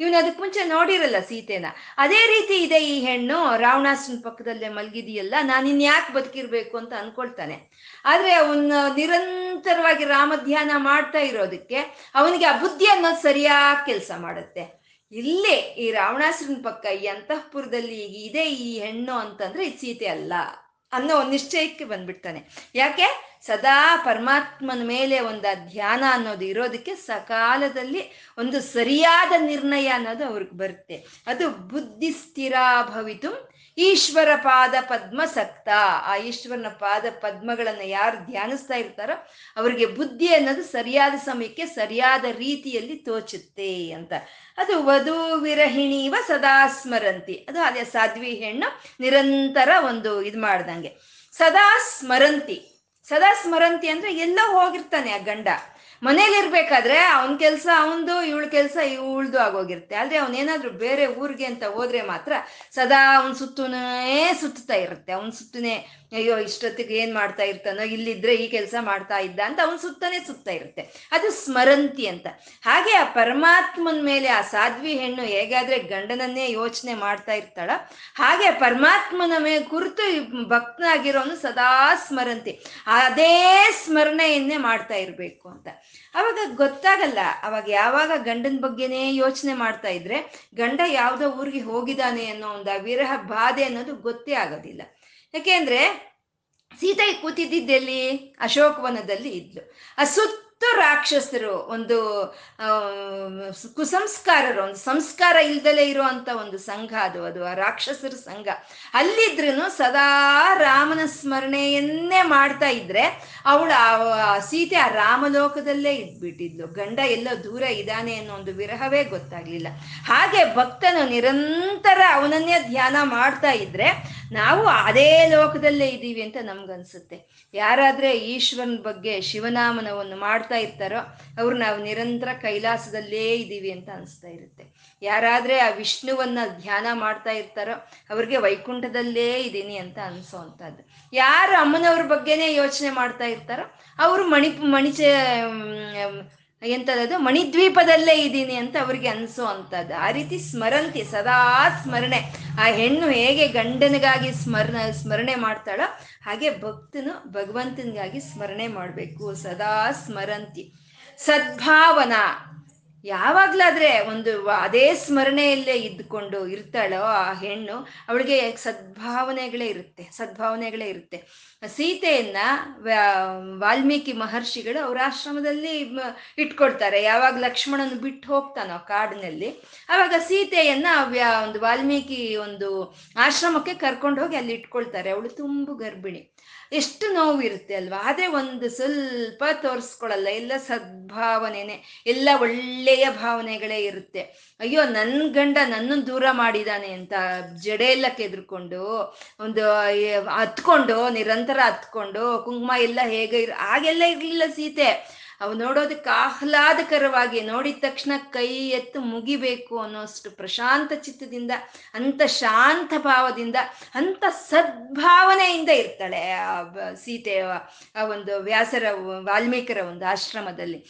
ಇವನು ಅದಕ್ಕೆ ಮುಂಚೆ ನೋಡಿರಲ್ಲ ಸೀತೆನ. ಅದೇ ರೀತಿ ಇದೆ ಈ ಹೆಣ್ಣು ರಾವಣಾಸನ ಪಕ್ಕದಲ್ಲೇ ಮಲಗಿದೆಯಲ್ಲ, ನಾನು ಇನ್ಯಾಕೆ ಬದುಕಿರ್ಬೇಕು ಅಂತ ಅನ್ಕೊಳ್ತಾನೆ. ಆದ್ರೆ ಅವನು ನಿರಂತರವಾಗಿ ರಾಮ ಧ್ಯಾನ ಮಾಡ್ತಾ ಇರೋದಕ್ಕೆ ಅವನಿಗೆ ಆ ಬುದ್ಧಿ ಅನ್ನೋದು ಸರಿಯಾಗಿ ಕೆಲಸ ಮಾಡುತ್ತೆ. ಇಲ್ಲೇ ಈ ರಾವಣಾಸುರನ ಪಕ್ಕ ಈ ಅಂತಃಪುರದಲ್ಲಿ ಈಗ ಇದೆ ಈ ಹೆಣ್ಣು ಅಂತಂದ್ರೆ ಇದು ಸೀತೆ ಅಲ್ಲ ಅನ್ನೋ ನಿಶ್ಚಯಕ್ಕೆ ಬಂದ್ಬಿಡ್ತಾನೆ. ಯಾಕೆ? ಸದಾ ಪರಮಾತ್ಮನ ಮೇಲೆ ಒಂದು ಧ್ಯಾನ ಅನ್ನೋದು ಇರೋದಕ್ಕೆ ಸಕಾಲದಲ್ಲಿ ಒಂದು ಸರಿಯಾದ ನಿರ್ಣಯ ಅನ್ನೋದು ಅವ್ರಿಗೆ ಬರುತ್ತೆ. ಅದು ಬುದ್ಧಿ ಸ್ಥಿರ ಭವಿತು ಈಶ್ವರ ಪಾದ ಪದ್ಮ ಸಕ್ತ. ಆ ಈಶ್ವರನ ಪಾದ ಪದ್ಮಗಳನ್ನ ಯಾರು ಧ್ಯಾನಿಸ್ತಾ ಇರ್ತಾರೋ ಅವರಿಗೆ ಬುದ್ಧಿ ಅನ್ನೋದು ಸರಿಯಾದ ಸಮಯಕ್ಕೆ ಸರಿಯಾದ ರೀತಿಯಲ್ಲಿ ತೋಚುತ್ತೆ ಅಂತ. ಅದು ವಧು ವಿರಹಿಣೀವ ಸದಾ ಸ್ಮರಂತಿ. ಅದು ಅದೇ ಸಾಧ್ವಿ ಹೆಣ್ಣು ನಿರಂತರ ಒಂದು ಇದು ಮಾಡ್ದಂಗೆ. ಸದಾ ಸ್ಮರಂತಿ. ಸದಾ ಸ್ಮರಂತಿ ಅಂದ್ರೆ ಎಲ್ಲೋ ಹೋಗಿರ್ತಾನೆ ಆ ಗಂಡ. ಮನೇಲಿ ಇರ್ಬೇಕಾದ್ರೆ ಅವನ್ ಕೆಲಸ ಅವಂದು ಇವಳ ಕೆಲಸ ಇವಳ್ದು ಆಗೋಗಿರುತ್ತೆ. ಆದ್ರೆ ಅವನೇನಾದ್ರೂ ಬೇರೆ ಊರಿಗೆ ಅಂತ ಹೋದ್ರೆ ಮಾತ್ರ ಸದಾ ಅವನ್ ಸುತ್ತನೇ ಸುತ್ತಾ ಇರುತ್ತೆ. ಅವನ್ ಸುತ್ತನೇ, ಅಯ್ಯೋ, ಇಷ್ಟೊತ್ತಿಗೆ ಏನ್ ಮಾಡ್ತಾ ಇರ್ತಾನೋ, ಇಲ್ಲಿದ್ರೆ ಈ ಕೆಲಸ ಮಾಡ್ತಾ ಇದ್ದ ಅಂತ ಅವನ್ ಸುತ್ತನೇ ಸುತ್ತಾ ಇರುತ್ತೆ. ಅದು ಸ್ಮರಂತಿ ಅಂತ. ಹಾಗೆ ಆ ಪರಮಾತ್ಮನ ಮೇಲೆ ಆ ಸಾಧ್ವಿ ಹೆಣ್ಣು ಹೇಗಾದ್ರೆ ಗಂಡನನ್ನೇ ಯೋಚನೆ ಮಾಡ್ತಾ ಇರ್ತಾಳ? ಹಾಗೆ ಪರಮಾತ್ಮನ ಮೇ ಕುರಿತು ಭಕ್ತನಾಗಿರೋನು ಸದಾ ಸ್ಮರಂತಿ. ಅದೇ ಸ್ಮರಣೆಯನ್ನೇ ಮಾಡ್ತಾ ಇರಬೇಕು ಅಂತ. ಅವಾಗ ಗೊತ್ತಾಗಲ್ಲ, ಅವಾಗ ಯಾವಾಗ ಗಂಡನ ಬಗ್ಗೆನೇ ಯೋಚನೆ ಮಾಡ್ತಾ ಇದ್ರೆ ಗಂಡ ಯಾವ್ದೋ ಊರಿಗೆ ಹೋಗಿದ್ದಾನೆ ಅನ್ನೋ ಒಂದು ವಿರಹ ಬಾಧೆ ಅನ್ನೋದು ಗೊತ್ತೇ ಆಗೋದಿಲ್ಲ. ಯಾಕೆಂದ್ರೆ ಸೀತೆ ಕೂತಿದ್ದೆಲ್ಲಿ ಅಶೋಕವನದಲ್ಲಿ ಇದ್ಲು. ಆ ಸುತ್ತ ರಾಕ್ಷಸರು ಒಂದು ಕುಸಂಸ್ಕಾರರು, ಒಂದು ಸಂಸ್ಕಾರ ಇಲ್ದಲೇ ಇರುವಂತ ಒಂದು ಸಂಘ ಅದು ಅದು ಆ ರಾಕ್ಷಸರ ಸಂಘ. ಅಲ್ಲಿದ್ರೂ ಸದಾ ರಾಮನ ಸ್ಮರಣೆಯನ್ನೇ ಮಾಡ್ತಾ ಇದ್ರೆ ಅವಳು ಆ ಸೀತೆ ಆ ರಾಮಲೋಕದಲ್ಲೇ ಇದ್ಬಿಟ್ಟಿದ್ಲು. ಗಂಡ ಎಲ್ಲೋ ದೂರ ಇದ್ದಾನೆ ಅನ್ನೋ ಒಂದು ವಿರಹವೇ ಗೊತ್ತಾಗ್ಲಿಲ್ಲ. ಹಾಗೆ ಭಕ್ತನು ನಿರಂತರ ಅವನನ್ನೇ ಧ್ಯಾನ ಮಾಡ್ತಾ ಇದ್ರೆ ನಾವು ಅದೇ ಲೋಕದಲ್ಲೇ ಇದ್ದೀವಿ ಅಂತ ನಮ್ಗನ್ಸುತ್ತೆ. ಯಾರಾದ್ರೆ ಈಶ್ವರನ ಬಗ್ಗೆ ಶಿವನಾಮನವನ್ನು ಮಾಡ್ತಾ ಇರ್ತಾರೋ ಅವ್ರು ನಾವು ನಿರಂತರ ಕೈಲಾಸದಲ್ಲೇ ಇದ್ದೀವಿ ಅಂತ ಅನಿಸ್ತಾ ಇರುತ್ತೆ. ಯಾರಾದ್ರೆ ಆ ವಿಷ್ಣುವನ್ನ ಧ್ಯಾನ ಮಾಡ್ತಾ ಇರ್ತಾರೋ ಅವ್ರಿಗೆ ವೈಕುಂಠದಲ್ಲೇ ಇದ್ದೀನಿ ಅಂತ ಅನ್ಸೋ ಅಂತದ್ದು ಯಾರು ಅಮ್ಮನವ್ರ ಬಗ್ಗೆನೇ ಯೋಚನೆ ಮಾಡ್ತಾ ಇರ್ತಾರೋ ಅವರು ಮಣಿ ಮಣಿಚ ಎಂತದದು? ಮಣಿದ್ವೀಪದಲ್ಲೇ ಇದ್ದೀನಿ ಅಂತ ಅವ್ರಿಗೆ ಅನ್ಸೋ ಅಂತದ್ದು ಆ ರೀತಿ ಸ್ಮರಂತಿ, ಸದಾ ಸ್ಮರಣೆ. ಆ ಹೆಣ್ಣು ಹೇಗೆ ಗಂಡನಿಗಾಗಿ ಸ್ಮರಣ, ಸ್ಮರಣೆ ಮಾಡ್ತಾಳೋ ಹಾಗೆ ಭಕ್ತನು ಭಗವಂತನಿಗಾಗಿ ಸ್ಮರಣೆ ಮಾಡಬೇಕು. ಸದಾ ಸ್ಮರಂತಿ. ಸದ್ಭಾವನಾ. ಯಾವಾಗ್ಲಾದ್ರೆ ಒಂದು ಅದೇ ಸ್ಮರಣೆಯಲ್ಲೇ ಇದ್ಕೊಂಡು ಇರ್ತಾಳೋ ಆ ಹೆಣ್ಣು, ಅವಳಿಗೆ ಸದ್ಭಾವನೆಗಳೇ ಇರುತ್ತೆ ಸದ್ಭಾವನೆಗಳೇ ಇರುತ್ತೆ. ಸೀತೆಯನ್ನ ವಾಲ್ಮೀಕಿ ಮಹರ್ಷಿಗಳು ಅವ್ರ ಆಶ್ರಮದಲ್ಲಿ ಇಟ್ಕೊಳ್ತಾರೆ ಯಾವಾಗ ಲಕ್ಷ್ಮಣನ ಬಿಟ್ಟು ಹೋಗ್ತಾನೋ ಕಾಡಿನಲ್ಲಿ, ಅವಾಗ ಸೀತೆಯನ್ನ ಒಂದು ವಾಲ್ಮೀಕಿ ಒಂದು ಆಶ್ರಮಕ್ಕೆ ಕರ್ಕೊಂಡು ಹೋಗಿ ಅಲ್ಲಿ ಇಟ್ಕೊಳ್ತಾರೆ. ಅವಳು ತುಂಬು ಗರ್ಭಿಣಿ. ಎಷ್ಟು ನೋವು ಇರುತ್ತೆ ಅಲ್ವಾ? ಆದ್ರೆ ಒಂದು ಸ್ವಲ್ಪ ತೋರಿಸ್ಕೊಳಲ್ಲ, ಎಲ್ಲ ಸದ್ಭಾವನೆನೆ, ಎಲ್ಲ ಒಳ್ಳೆಯ ಭಾವನೆಗಳೇ ಇರುತ್ತೆ. ಅಯ್ಯೋ ನನ್ನ ಗಂಡ ನನ್ನನ್ನು ದೂರ ಮಾಡಿದಾನೆ ಅಂತ ಜಡೆ ಎಲ್ಲ ಕೆದ್ರುಕೊಂಡು, ಒಂದು ಹತ್ಕೊಂಡು, ನಿರಂತರ ಹತ್ಕೊಂಡು, ಕುಂಕುಮ ಎಲ್ಲ ಹೇಗೆ ಇರ್, ಹಾಗೆಲ್ಲ ಇರಲಿಲ್ಲ ಸೀತೆ. ಅವು ನೋಡೋದಕ್ಕೆ ಆಹ್ಲಾದಕರವಾಗಿ ನೋಡಿದ ತಕ್ಷಣ ಕೈ ಎತ್ತು ಮುಗಿಬೇಕು ಅನ್ನೋಷ್ಟು ಪ್ರಶಾಂತ ಚಿತ್ತದಿಂದ ಅಂತ ಶಾಂತ ಭಾವದಿಂದ ಅಂತ ಸದ್ಭಾವನೆಯಿಂದ ಇರ್ತಾಳೆ ಆ ಸೀತೆಯ ಆ ಒಂದು ವ್ಯಾಸರ ವಾಲ್ಮೀಕರ ಒಂದು ಆಶ್ರಮದಲ್ಲಿ.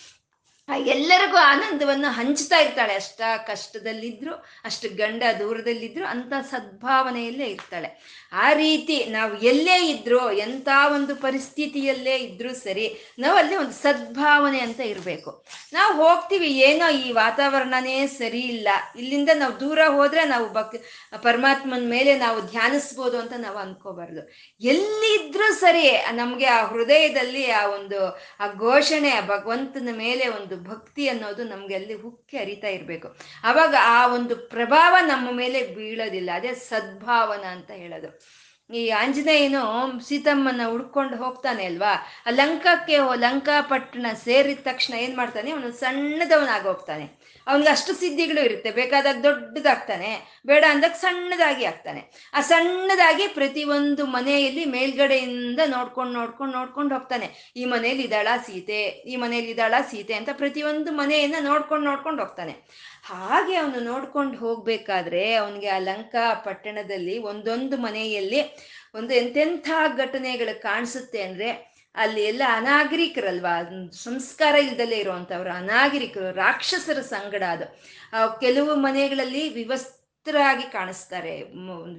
ಎಲ್ಲರಿಗೂ ಆನಂದವನ್ನು ಹಂಚ್ತಾ ಇರ್ತಾಳೆ. ಅಷ್ಟ ಕಷ್ಟದಲ್ಲಿದ್ರು, ಅಷ್ಟು ಗಂಡ ದೂರದಲ್ಲಿದ್ರು ಅಂತ ಸದ್ಭಾವನೆಯಲ್ಲೇ ಇರ್ತಾಳೆ. ಆ ರೀತಿ ನಾವು ಎಲ್ಲೇ ಇದ್ರೂ, ಎಂಥ ಒಂದು ಪರಿಸ್ಥಿತಿಯಲ್ಲೇ ಇದ್ರೂ ಸರಿ, ನಾವು ಅಲ್ಲಿ ಒಂದು ಸದ್ಭಾವನೆ ಅಂತ ಇರಬೇಕು. ನಾವು ಹೋಗ್ತೀವಿ, ಏನೋ ಈ ವಾತಾವರಣನೇ ಸರಿ ಇಲ್ಲ. ಇಲ್ಲಿಂದ ನಾವು ದೂರ ಹೋದ್ರೆ ನಾವು ಭಕ್ ಪರಮಾತ್ಮನ ಮೇಲೆ ನಾವು ಧ್ಯಾನಿಸ್ಬೋದು ಅಂತ ನಾವು ಅನ್ಕೋಬಾರ್ದು. ಎಲ್ಲಿದ್ರೂ ಸರಿ, ನಮಗೆ ಆ ಹೃದಯದಲ್ಲಿ ಆ ಒಂದು, ಆ ಘೋಷಣೆ, ಆ ಭಗವಂತನ ಮೇಲೆ ಒಂದು ಭಕ್ತಿ ಅನ್ನೋದು ನಮ್ಗೆ ಅಲ್ಲಿ ಹುಕ್ಕಿ ಹರಿತಾ ಇರಬೇಕು. ಅವಾಗ ಆ ಒಂದು ಪ್ರಭಾವ ನಮ್ಮ ಮೇಲೆ ಬೀಳೋದಿಲ್ಲ. ಅದೇ ಸದ್ಭಾವನ ಅಂತ ಹೇಳೋದು. ಈ ಆಂಜನೇಯನು ಸೀತಮ್ಮನ ಹುಡ್ಕೊಂಡು ಹೋಗ್ತಾನೆ ಅಲ್ವಾ? ಆ ಲಂಕಕ್ಕೆ ಲಂಕಾ ಲಂಕಾಪಟ್ಟಣ ಸೇರಿದ ತಕ್ಷಣ ಏನ್ ಮಾಡ್ತಾನೆ? ಅವನು ಸಣ್ಣದವನಾಗಿ ಹೋಗ್ತಾನೆ. ಅವನಿಗೆ ಅಷ್ಟು ಸಿದ್ಧಿಗಳು ಇರುತ್ತೆ. ಬೇಕಾದಾಗ ದೊಡ್ಡದಾಗ್ತಾನೆ, ಬೇಡ ಅಂದಾಗ ಸಣ್ಣದಾಗಿ ಆಗ್ತಾನೆ. ಆ ಸಣ್ಣದಾಗಿ ಪ್ರತಿಯೊಂದು ಮನೆಯಲ್ಲಿ ಮೇಲ್ಗಡೆಯಿಂದ ನೋಡ್ಕೊಂಡು ನೋಡ್ಕೊಂಡು ನೋಡ್ಕೊಂಡು ಹೋಗ್ತಾನೆ. ಈ ಮನೇಲಿ ಇದ್ದಾಳ ಸೀತೆ? ಈ ಮನೇಲಿ ಇದ್ದಾಳ ಸೀತೆ? ಅಂತ ಪ್ರತಿಯೊಂದು ಮನೆಯನ್ನ ನೋಡ್ಕೊಂಡು ನೋಡ್ಕೊಂಡು ಹೋಗ್ತಾನೆ. ಹಾಗೆ ಅವನು ನೋಡ್ಕೊಂಡು ಹೋಗ್ಬೇಕಾದ್ರೆ ಅವನಿಗೆ ಆ ಪಟ್ಟಣದಲ್ಲಿ ಒಂದೊಂದು ಮನೆಯಲ್ಲಿ ಒಂದು ಎಂತೆಂಥ ಘಟನೆಗಳು ಕಾಣಿಸುತ್ತೆ ಅಂದ್ರೆ ಅಲ್ಲಿ ಎಲ್ಲ ಅನಾಗರಿಕರಲ್ವಾ? ಸಂಸ್ಕಾರ ಇಲ್ದಲೇ ಇರುವಂತವ್ರು ಅನಾಗರಿಕರು, ರಾಕ್ಷಸರ ಸಂಗಡ ಅದು. ಕೆಲವು ಮನೆಗಳಲ್ಲಿ ವಿವಸ್ತ್ರರಾಗಿ ಕಾಣಿಸ್ತಾರೆ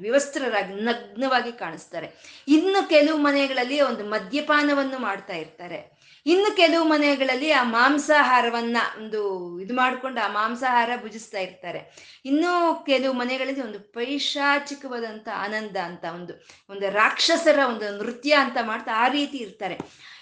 ವಿವಸ್ತ್ರರಾಗಿ, ನಗ್ನವಾಗಿ ಕಾಣಿಸ್ತಾರೆ. ಇನ್ನು ಕೆಲವು ಮನೆಗಳಲ್ಲಿ ಒಂದು ಮದ್ಯಪಾನವನ್ನು ಮಾಡ್ತಾ ಇರ್ತಾರೆ. ಇನ್ನು ಕೆಲವು ಮನೆಗಳಲ್ಲಿ ಆ ಮಾಂಸಾಹಾರವನ್ನ ಒಂದು ಇದು ಮಾಡಿಕೊಂಡು ಆ ಮಾಂಸಾಹಾರ ಭುಜಿಸ್ತಾ ಇರ್ತಾರೆ. ಇನ್ನು ಕೆಲವು ಮನೆಗಳಲ್ಲಿ ಒಂದು ಪೈಶಾಚಿಕವಾದಂಥ ಆನಂದ ಅಂತ ಒಂದು ಒಂದು ರಾಕ್ಷಸರ ಒಂದು ನೃತ್ಯ ಅಂತ ಮಾಡ್ತಾ ಆ ರೀತಿ ಇರ್ತಾರೆ.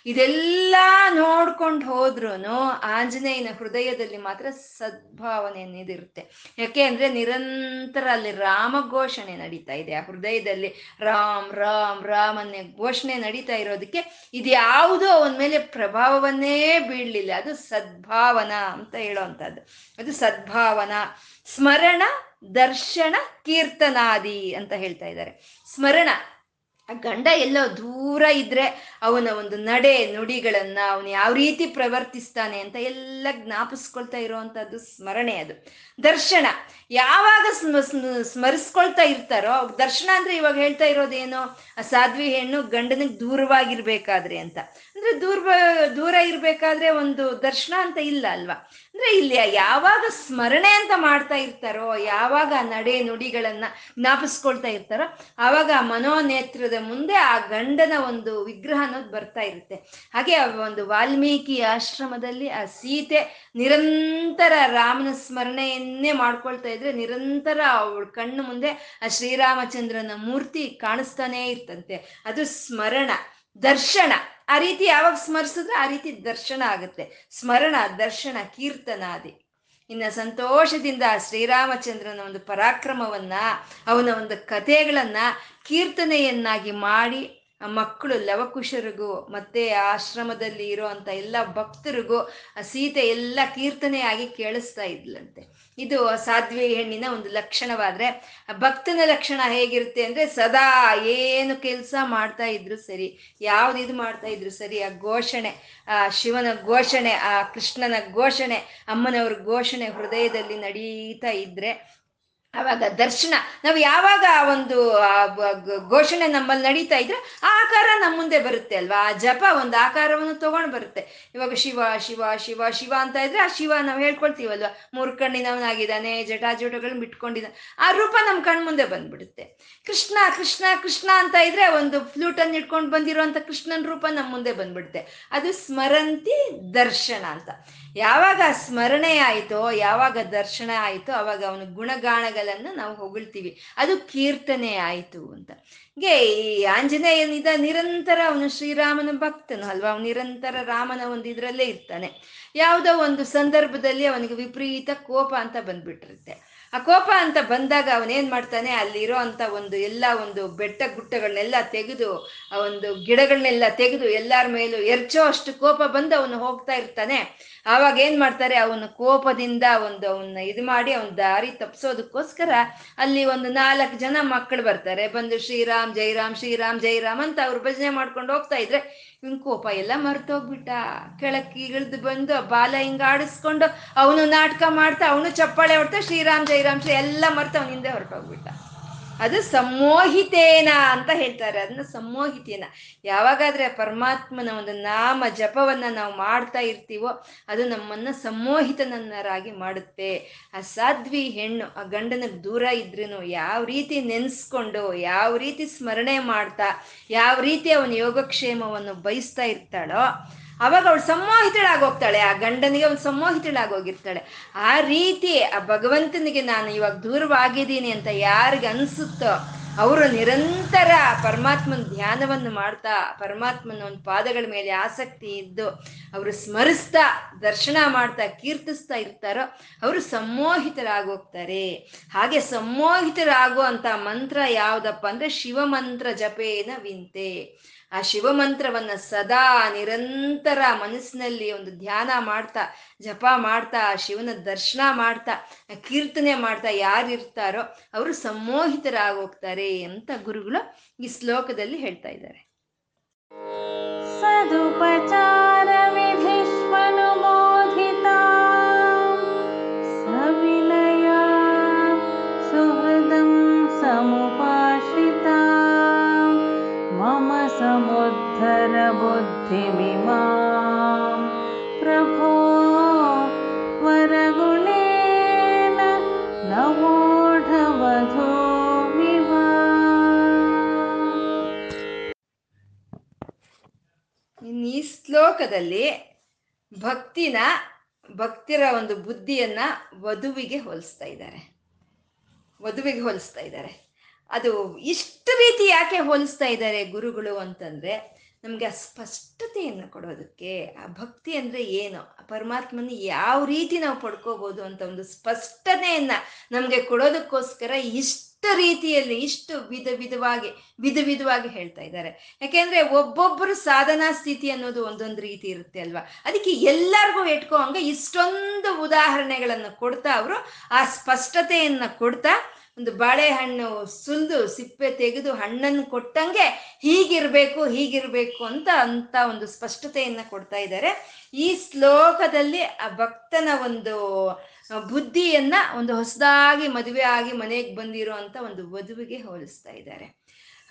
ಇದೆಲ್ಲ ನೋಡ್ಕೊಂಡು ಹೋದ್ರೂ ಆಂಜನೇಯನ ಹೃದಯದಲ್ಲಿ ಮಾತ್ರ ಸದ್ಭಾವನೆ ಅನ್ನೋದಿರುತ್ತೆ ಯಾಕೆ ಅಂದ್ರೆ ನಿರಂತರ ಅಲ್ಲಿ ರಾಮ ಘೋಷಣೆ ನಡೀತಾ ಇದೆ. ಆ ಹೃದಯದಲ್ಲಿ ರಾಮ್ ರಾಮ್ ರಾಮ್ ಅನ್ನೋ ಘೋಷಣೆ ನಡೀತಾ ಇರೋದಕ್ಕೆ ಇದು ಯಾವುದೋ ಅವನ ಮೇಲೆ ಪ್ರಭಾವವನ್ನೇ ಬೀಳಲಿಲ್ಲ. ಅದು ಸದ್ಭಾವನಾ ಅಂತ ಹೇಳೋವಂಥದ್ದು ಅದು ಸದ್ಭಾವನಾ. ಸ್ಮರಣ, ದರ್ಶನ, ಕೀರ್ತನಾದಿ ಅಂತ ಹೇಳ್ತಾ ಇದ್ದಾರೆ. ಸ್ಮರಣ ಆ ಗಂಡ ಎಲ್ಲೋ ದೂರ ಇದ್ರೆ ಅವನ ಒಂದು ನಡೆ ನುಡಿಗಳನ್ನ ಅವನು ಯಾವ ರೀತಿ ಪ್ರವರ್ತಿಸ್ತಾನೆ ಅಂತ ಎಲ್ಲ ಜ್ಞಾಪಿಸ್ಕೊಳ್ತಾ ಇರುವಂತದ್ದು ಸ್ಮರಣೆ ಅದು. ದರ್ಶನ. ಯಾವಾಗ ಸ್ಮ ಸ್ಮ- ಸ್ಮರಿಸ್ಕೊಳ್ತಾ ಇರ್ತಾರೋ ದರ್ಶನ ಅಂದ್ರೆ ಇವಾಗ ಹೇಳ್ತಾ ಇರೋದೇನು, ಆ ಸಾಧ್ವಿ ಹೆಣ್ಣು ಗಂಡನಿಗೆ ದೂರವಾಗಿರ್ಬೇಕಾದ್ರೆ ಅಂತ. ಅಂದ್ರೆ ದೂರ ದೂರ ಇರ್ಬೇಕಾದ್ರೆ ಒಂದು ದರ್ಶನ ಅಂತ ಇಲ್ಲ ಅಲ್ವಾ? ಅಂದ್ರೆ ಇಲ್ಲಿ ಯಾವಾಗ ಸ್ಮರಣೆ ಅಂತ ಮಾಡ್ತಾ ಇರ್ತಾರೋ, ಯಾವಾಗ ನಡೆ ನುಡಿಗಳನ್ನ ಜ್ಞಾಪಿಸ್ಕೊಳ್ತಾ ಇರ್ತಾರೋ, ಆವಾಗ ಆ ಮನೋನೇತ್ರದ ಮುಂದೆ ಆ ಗಂಡನ ಒಂದು ವಿಗ್ರಹ ಅನ್ನೋದು ಬರ್ತಾ ಇರುತ್ತೆ. ಹಾಗೆ ಒಂದು ವಾಲ್ಮೀಕಿ ಆಶ್ರಮದಲ್ಲಿ ಆ ಸೀತೆ ನಿರಂತರ ರಾಮನ ಸ್ಮರಣೆಯನ್ನೇ ಮಾಡ್ಕೊಳ್ತಾ ಇದ್ರೆ ನಿರಂತರ ಅವಳ ಕಣ್ಣು ಮುಂದೆ ಆ ಶ್ರೀರಾಮಚಂದ್ರನ ಮೂರ್ತಿ ಕಾಣಿಸ್ತಾನೇ ಇರ್ತಂತೆ. ಅದು ಸ್ಮರಣ, ದರ್ಶನ. ಆ ರೀತಿ ಯಾವಾಗ ಸ್ಮರಿಸಿದ್ರೆ ಆ ರೀತಿ ದರ್ಶನ ಆಗುತ್ತೆ. ಸ್ಮರಣ, ದರ್ಶನ, ಕೀರ್ತನಾದಿ. ಇನ್ನ ಸಂತೋಷದಿಂದ ಶ್ರೀರಾಮಚಂದ್ರನ ಒಂದು ಪರಾಕ್ರಮವನ್ನ, ಅವನ ಒಂದು ಕಥೆಗಳನ್ನ ಕೀರ್ತನೆಯನ್ನಾಗಿ ಮಾಡಿ ಮಕ್ಕಳು ಲವಕುಶರಿಗೂ ಮತ್ತೆ ಆಶ್ರಮದಲ್ಲಿ ಇರುವಂತ ಎಲ್ಲ ಭಕ್ತರಿಗೂ ಸೀತೆ ಎಲ್ಲ ಕೀರ್ತನೆಯಾಗಿ ಕೇಳಿಸ್ತಾ ಇದ್ಲಂತೆ. ಇದು ಸಾಧ್ವಿ ಹೆಣ್ಣಿನ ಒಂದು ಲಕ್ಷಣವಾದ್ರೆ ಭಕ್ತನ ಲಕ್ಷಣ ಹೇಗಿರುತ್ತೆ ಅಂದ್ರೆ ಸದಾ ಏನು ಕೆಲಸ ಮಾಡ್ತಾ ಇದ್ರು ಸರಿ, ಯಾವ್ದು ಇದು ಮಾಡ್ತಾ ಇದ್ರು ಸರಿ, ಆ ಘೋಷಣೆ, ಆ ಶಿವನ ಘೋಷಣೆ, ಆ ಕೃಷ್ಣನ ಘೋಷಣೆ, ಅಮ್ಮನವ್ರ ಘೋಷಣೆ ಹೃದಯದಲ್ಲಿ ನಡೀತಾ ಇದ್ರೆ ಅವಾಗ ದರ್ಶನ. ನಾವು ಯಾವಾಗ ಆ ಒಂದು ಘೋಷಣೆ ನಮ್ಮಲ್ಲಿ ನಡೀತಾ ಇದ್ರೆ ಆ ಆಕಾರ ನಮ್ಮ ಮುಂದೆ ಬರುತ್ತೆ ಅಲ್ವಾ? ಆ ಜಪ ಒಂದು ಆಕಾರವನ್ನು ತಗೊಂಡು ಬರುತ್ತೆ. ಇವಾಗ ಶಿವ ಶಿವ ಶಿವ ಶಿವ ಅಂತ ಇದ್ರೆ ಆ ಶಿವ ನಾವು ಹೇಳ್ಕೊಳ್ತೀವಲ್ವ? ಮೂರು ಕಣ್ಣಿನವನಾಗಿದ್ದಾನೆ, ಜಟಾಜುಟಗಳನ್ನ ಬಿಟ್ಕೊಂಡಿದ್ದಾನೆ. ಆ ರೂಪ ನಮ್ಮ ಕಣ್ ಮುಂದೆ ಬಂದ್ಬಿಡುತ್ತೆ. ಕೃಷ್ಣ ಕೃಷ್ಣ ಕೃಷ್ಣ ಅಂತ ಇದ್ರೆ ಒಂದು ಫ್ಲೂಟನ್ನು ಇಟ್ಕೊಂಡು ಬಂದಿರುವಂತ ಕೃಷ್ಣನ ರೂಪ ನಮ್ಮ ಮುಂದೆ ಬಂದ್ಬಿಡುತ್ತೆ. ಅದು ಸ್ಮರಂತಿ ದರ್ಶನ ಅಂತ. ಯಾವಾಗ ಸ್ಮರಣೆ ಆಯಿತೋ, ಯಾವಾಗ ದರ್ಶನ ಆಯಿತೋ, ಅವಾಗ ಅವನ ಗುಣಗಾಣಗಳನ್ನು ನಾವು ಹೊಗಳ್ತೀವಿ. ಅದು ಕೀರ್ತನೆ ಆಯಿತು ಅಂತ. ಹೀಗೆ ಈ ಆಂಜನೇಯನಿದ ನಿರಂತರ ಅವನು ಶ್ರೀರಾಮನ ಭಕ್ತನು ಅಲ್ವಾ? ಅವನು ನಿರಂತರ ರಾಮನ ಒಂದು ಇದರಲ್ಲೇ ಇರ್ತಾನೆ. ಯಾವುದೋ ಒಂದು ಸಂದರ್ಭದಲ್ಲಿ ಅವನಿಗೆ ವಿಪರೀತ ಕೋಪ ಅಂತ ಬಂದ್ಬಿಟ್ಟಿರುತ್ತೆ. ಆ ಕೋಪ ಅಂತ ಬಂದಾಗ ಅವನೇನ್ ಮಾಡ್ತಾನೆ? ಅಲ್ಲಿರೋ ಅಂತ ಒಂದು ಎಲ್ಲ ಒಂದು ಬೆಟ್ಟ ಗುಟ್ಟಗಳನ್ನೆಲ್ಲ ತೆಗೆದು, ಆ ಒಂದು ಗಿಡಗಳನ್ನೆಲ್ಲ ತೆಗೆದು ಎಲ್ಲಾರ ಮೇಲೂ ಎರ್ಚೋ ಅಷ್ಟು ಕೋಪ ಬಂದು ಅವನು ಹೋಗ್ತಾ ಇರ್ತಾನೆ. ಆವಾಗ ಏನ್ ಮಾಡ್ತಾರೆ? ಅವನ ಕೋಪದಿಂದ ಒಂದು ಅವನ್ನ ಇದು ಮಾಡಿ ಅವನ ದಾರಿ ತಪ್ಪಿಸೋದಕ್ಕೋಸ್ಕರ ಅಲ್ಲಿ ಒಂದು ನಾಲ್ಕು ಜನ ಮಕ್ಕಳು ಬರ್ತಾರೆ. ಬಂದು ಶ್ರೀರಾಮ್, ಜೈರಾಮ್ ಶ್ರೀರಾಮ್, ಜೈರಾಮ್ ಅಂತ ಅವ್ರು ಭಜನೆ ಮಾಡ್ಕೊಂಡು ಹೋಗ್ತಾ ಇದ್ರೆ ಇವನ್ ಕೋಪ ಎಲ್ಲ ಮರ್ತೋಗ್ಬಿಟ್ಟ. ಕೆಳಕ್ಕೆ ಇಳಿದು ಬಂದು ಬಾಲ ಹಿಂಗ ಆಡಿಸ್ಕೊಂಡು ಅವನು ನಾಟಕ ಮಾಡ್ತಾ, ಅವನು ಚಪ್ಪಾಳೆ ಹೊಡ್ತಾ ಶ್ರೀರಾಮ್, ಜೈರಾಮ್, ಶ್ರೀ ಎಲ್ಲ ಮರ್ತ ಅವನ ಹಿಂದೆ ಹೊರಟೋಗ್ಬಿಟ್ಟ. ಅದು ಸಮ್ಮೋಹಿತೇನ ಅಂತ ಹೇಳ್ತಾರೆ, ಅದನ್ನ ಸಮ್ಮೋಹಿತೇನ ಯಾವಾಗಾದ್ರೆ ಪರಮಾತ್ಮನ ಒಂದು ನಾಮ ಜಪವನ್ನ ನಾವು ಮಾಡ್ತಾ ಇರ್ತೀವೋ, ಅದು ನಮ್ಮನ್ನ ಸಮ್ಮೋಹಿತನನ್ನರಾಗಿ ಮಾಡುತ್ತೆ. ಆ ಸಾಧ್ವಿ ಹೆಣ್ಣು, ಆ ಗಂಡನಿಗೆ ದೂರ ಇದ್ರೂ ಯಾವ ರೀತಿ ನೆನೆಸ್ಕೊಂಡು, ಯಾವ ರೀತಿ ಸ್ಮರಣೆ ಮಾಡ್ತಾ, ಯಾವ ರೀತಿ ಅವನ ಯೋಗಕ್ಷೇಮವನ್ನು ಬಯಸ್ತಾ ಇರ್ತಾಳೋ ಅವಾಗ ಅವಳು ಸಮ್ಮೋಹಿತಳಾಗೋಗ್ತಾಳೆ ಆ ಗಂಡನಿಗೆ ಅವನು ಸಮ್ಮೋಹಿತಳಾಗೋಗಿರ್ತಾಳೆ ಆ ರೀತಿ ಆ ಭಗವಂತನಿಗೆ ನಾನು ಇವಾಗ ದೂರವಾಗಿದ್ದೀನಿ ಅಂತ ಯಾರಿಗೆ ಅನ್ಸುತ್ತೋ, ಅವರು ನಿರಂತರ ಪರಮಾತ್ಮನ ಧ್ಯಾನವನ್ನು ಮಾಡ್ತಾ, ಪರಮಾತ್ಮನ ಒಂದು ಪಾದಗಳ ಮೇಲೆ ಆಸಕ್ತಿ ಇದ್ದು, ಅವರು ಸ್ಮರಿಸ್ತಾ, ದರ್ಶನ ಮಾಡ್ತಾ, ಕೀರ್ತಿಸ್ತಾ ಇರ್ತಾರೋ, ಅವರು ಸಮ್ಮೋಹಿತರಾಗೋಗ್ತಾರೆ ಹಾಗೆ ಸಮ್ಮೋಹಿತರಾಗುವಂತ ಮಂತ್ರ ಯಾವ್ದಪ್ಪ ಅಂದ್ರೆ ಶಿವಮಂತ್ರ ಜಪೇನ ವಿಂತೆ. ಆ ಶಿವಮಂತ್ರವನ್ನ ಸದಾ ನಿರಂತರ ಮನಸ್ಸಿನಲ್ಲಿ ಒಂದು ಧ್ಯಾನ ಮಾಡ್ತಾ, ಜಪ ಮಾಡ್ತಾ ಆ ಶಿವನ ದರ್ಶನ ಮಾಡ್ತಾ, ಕೀರ್ತನೆ ಮಾಡ್ತಾ ಯಾರಿರ್ತಾರೋ ಅವರು ಸಮ್ಮೋಹಿತರಾಗೋಗ್ತಾರೆ ಅಂತ ಗುರುಗಳು ಈ ಶ್ಲೋಕದಲ್ಲಿ ಹೇಳ್ತಾ ಇದ್ದಾರೆ. ಸದುಪಚಾರ ಈ ಶ್ಲೋಕದಲ್ಲಿ ಭಕ್ತಿನ ಭಕ್ತಿರ ಒಂದು ಬುದ್ಧಿಯನ್ನ ವಧುವಿಗೆ ಹೋಲಿಸ್ತಾ ಇದ್ದಾರೆ ವಧುವಿಗೆ ಹೋಲಿಸ್ತಾ ಇದ್ದಾರೆ ಅದು ಇಷ್ಟು ರೀತಿ ಯಾಕೆ ಹೋಲಿಸ್ತಾ ಇದ್ದಾರೆ ಗುರುಗಳು ಅಂತಂದ್ರೆ ನಮ್ಗೆ ಆ ಸ್ಪಷ್ಟತೆಯನ್ನು ಕೊಡೋದಕ್ಕೆ, ಆ ಭಕ್ತಿ ಅಂದ್ರೆ ಏನು? ಪರಮಾತ್ಮನ ಯಾವ ರೀತಿ ನಾವು ಪಡ್ಕೋಬೋದು ಅಂತ ಒಂದು ಸ್ಪಷ್ಟತೆಯನ್ನು ನಮಗೆ ಕೊಡೋದಕ್ಕೋಸ್ಕರ ಇಷ್ಟು ರೀತಿಯಲ್ಲಿ, ಇಷ್ಟು ವಿಧ ವಿಧವಾಗಿ ವಿಧ ವಿಧವಾಗಿ ಹೇಳ್ತಾ ಇದ್ದಾರೆ. ಯಾಕೆಂದ್ರೆ ಒಬ್ಬೊಬ್ಬರು ಸಾಧನಾ ಸ್ಥಿತಿ ಅನ್ನೋದು ಒಂದೊಂದು ರೀತಿ ಇರುತ್ತೆ ಅಲ್ವಾ? ಅದಕ್ಕೆ ಎಲ್ಲರಿಗೂ ಇಟ್ಕೋ ಹಂಗೆ ಇಷ್ಟೊಂದು ಉದಾಹರಣೆಗಳನ್ನು ಕೊಡ್ತಾ ಅವರು ಆ ಸ್ಪಷ್ಟತೆಯನ್ನು ಕೊಡ್ತಾ ಒಂದು ಬಾಳೆಹಣ್ಣು ಸುಲಿದು ಸಿಪ್ಪೆ ತೆಗೆದು ಹಣ್ಣನ್ನು ಕೊಟ್ಟಂಗೆ ಹೀಗಿರ್ಬೇಕು ಹೀಗಿರ್ಬೇಕು ಅಂತ ಅಂತ ಒಂದು ಸ್ಪಷ್ಟತೆಯನ್ನ ಕೊಡ್ತಾ ಇದ್ದಾರೆ. ಈ ಶ್ಲೋಕದಲ್ಲಿ ಆ ಭಕ್ತನ ಒಂದು ಬುದ್ಧಿಯನ್ನ ಒಂದು ಹೊಸದಾಗಿ ಮದುವೆ ಆಗಿ ಮನೆಗೆ ಬಂದಿರೋ ಅಂತ ಒಂದು ವಧುವಿಗೆ ಹೋಲಿಸ್ತಾ ಇದ್ದಾರೆ.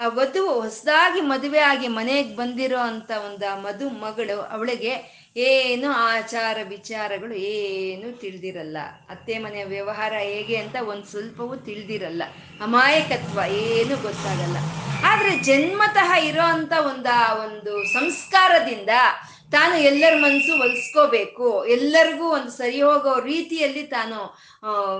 ಆ ವಧುವು ಹೊಸದಾಗಿ ಮದುವೆ ಆಗಿ ಮನೆಗೆ ಬಂದಿರೋ ಅಂತ ಒಂದು ಮಧು ಮಗಳು ಅವಳಿಗೆ ಏನು ಆಚಾರ ವಿಚಾರಗಳು ಏನು ತಿಳಿದಿರಲ್ಲ. ಅತ್ತೆ ಮನೆಯ ವ್ಯವಹಾರ ಹೇಗೆ ಅಂತ ಒಂದು ಸ್ವಲ್ಪವೂ ತಿಳಿದಿರಲ್ಲ. ಅಮಾಯಕತ್ವ ಏನು ಗೊತ್ತಾಗಲ್ಲ. ಆದ್ರೆ ಜನ್ಮತಃ ಇರೋ ಅಂತ ಒಂದು ಒಂದು ಸಂಸ್ಕಾರದಿಂದ ತಾನು ಎಲ್ಲರ ಮನಸ್ಸು ಒಲಿಸ್ಕೋಬೇಕು ಎಲ್ಲರಿಗೂ ಒಂದು ಸರಿ ಹೋಗೋ ರೀತಿಯಲ್ಲಿ ತಾನು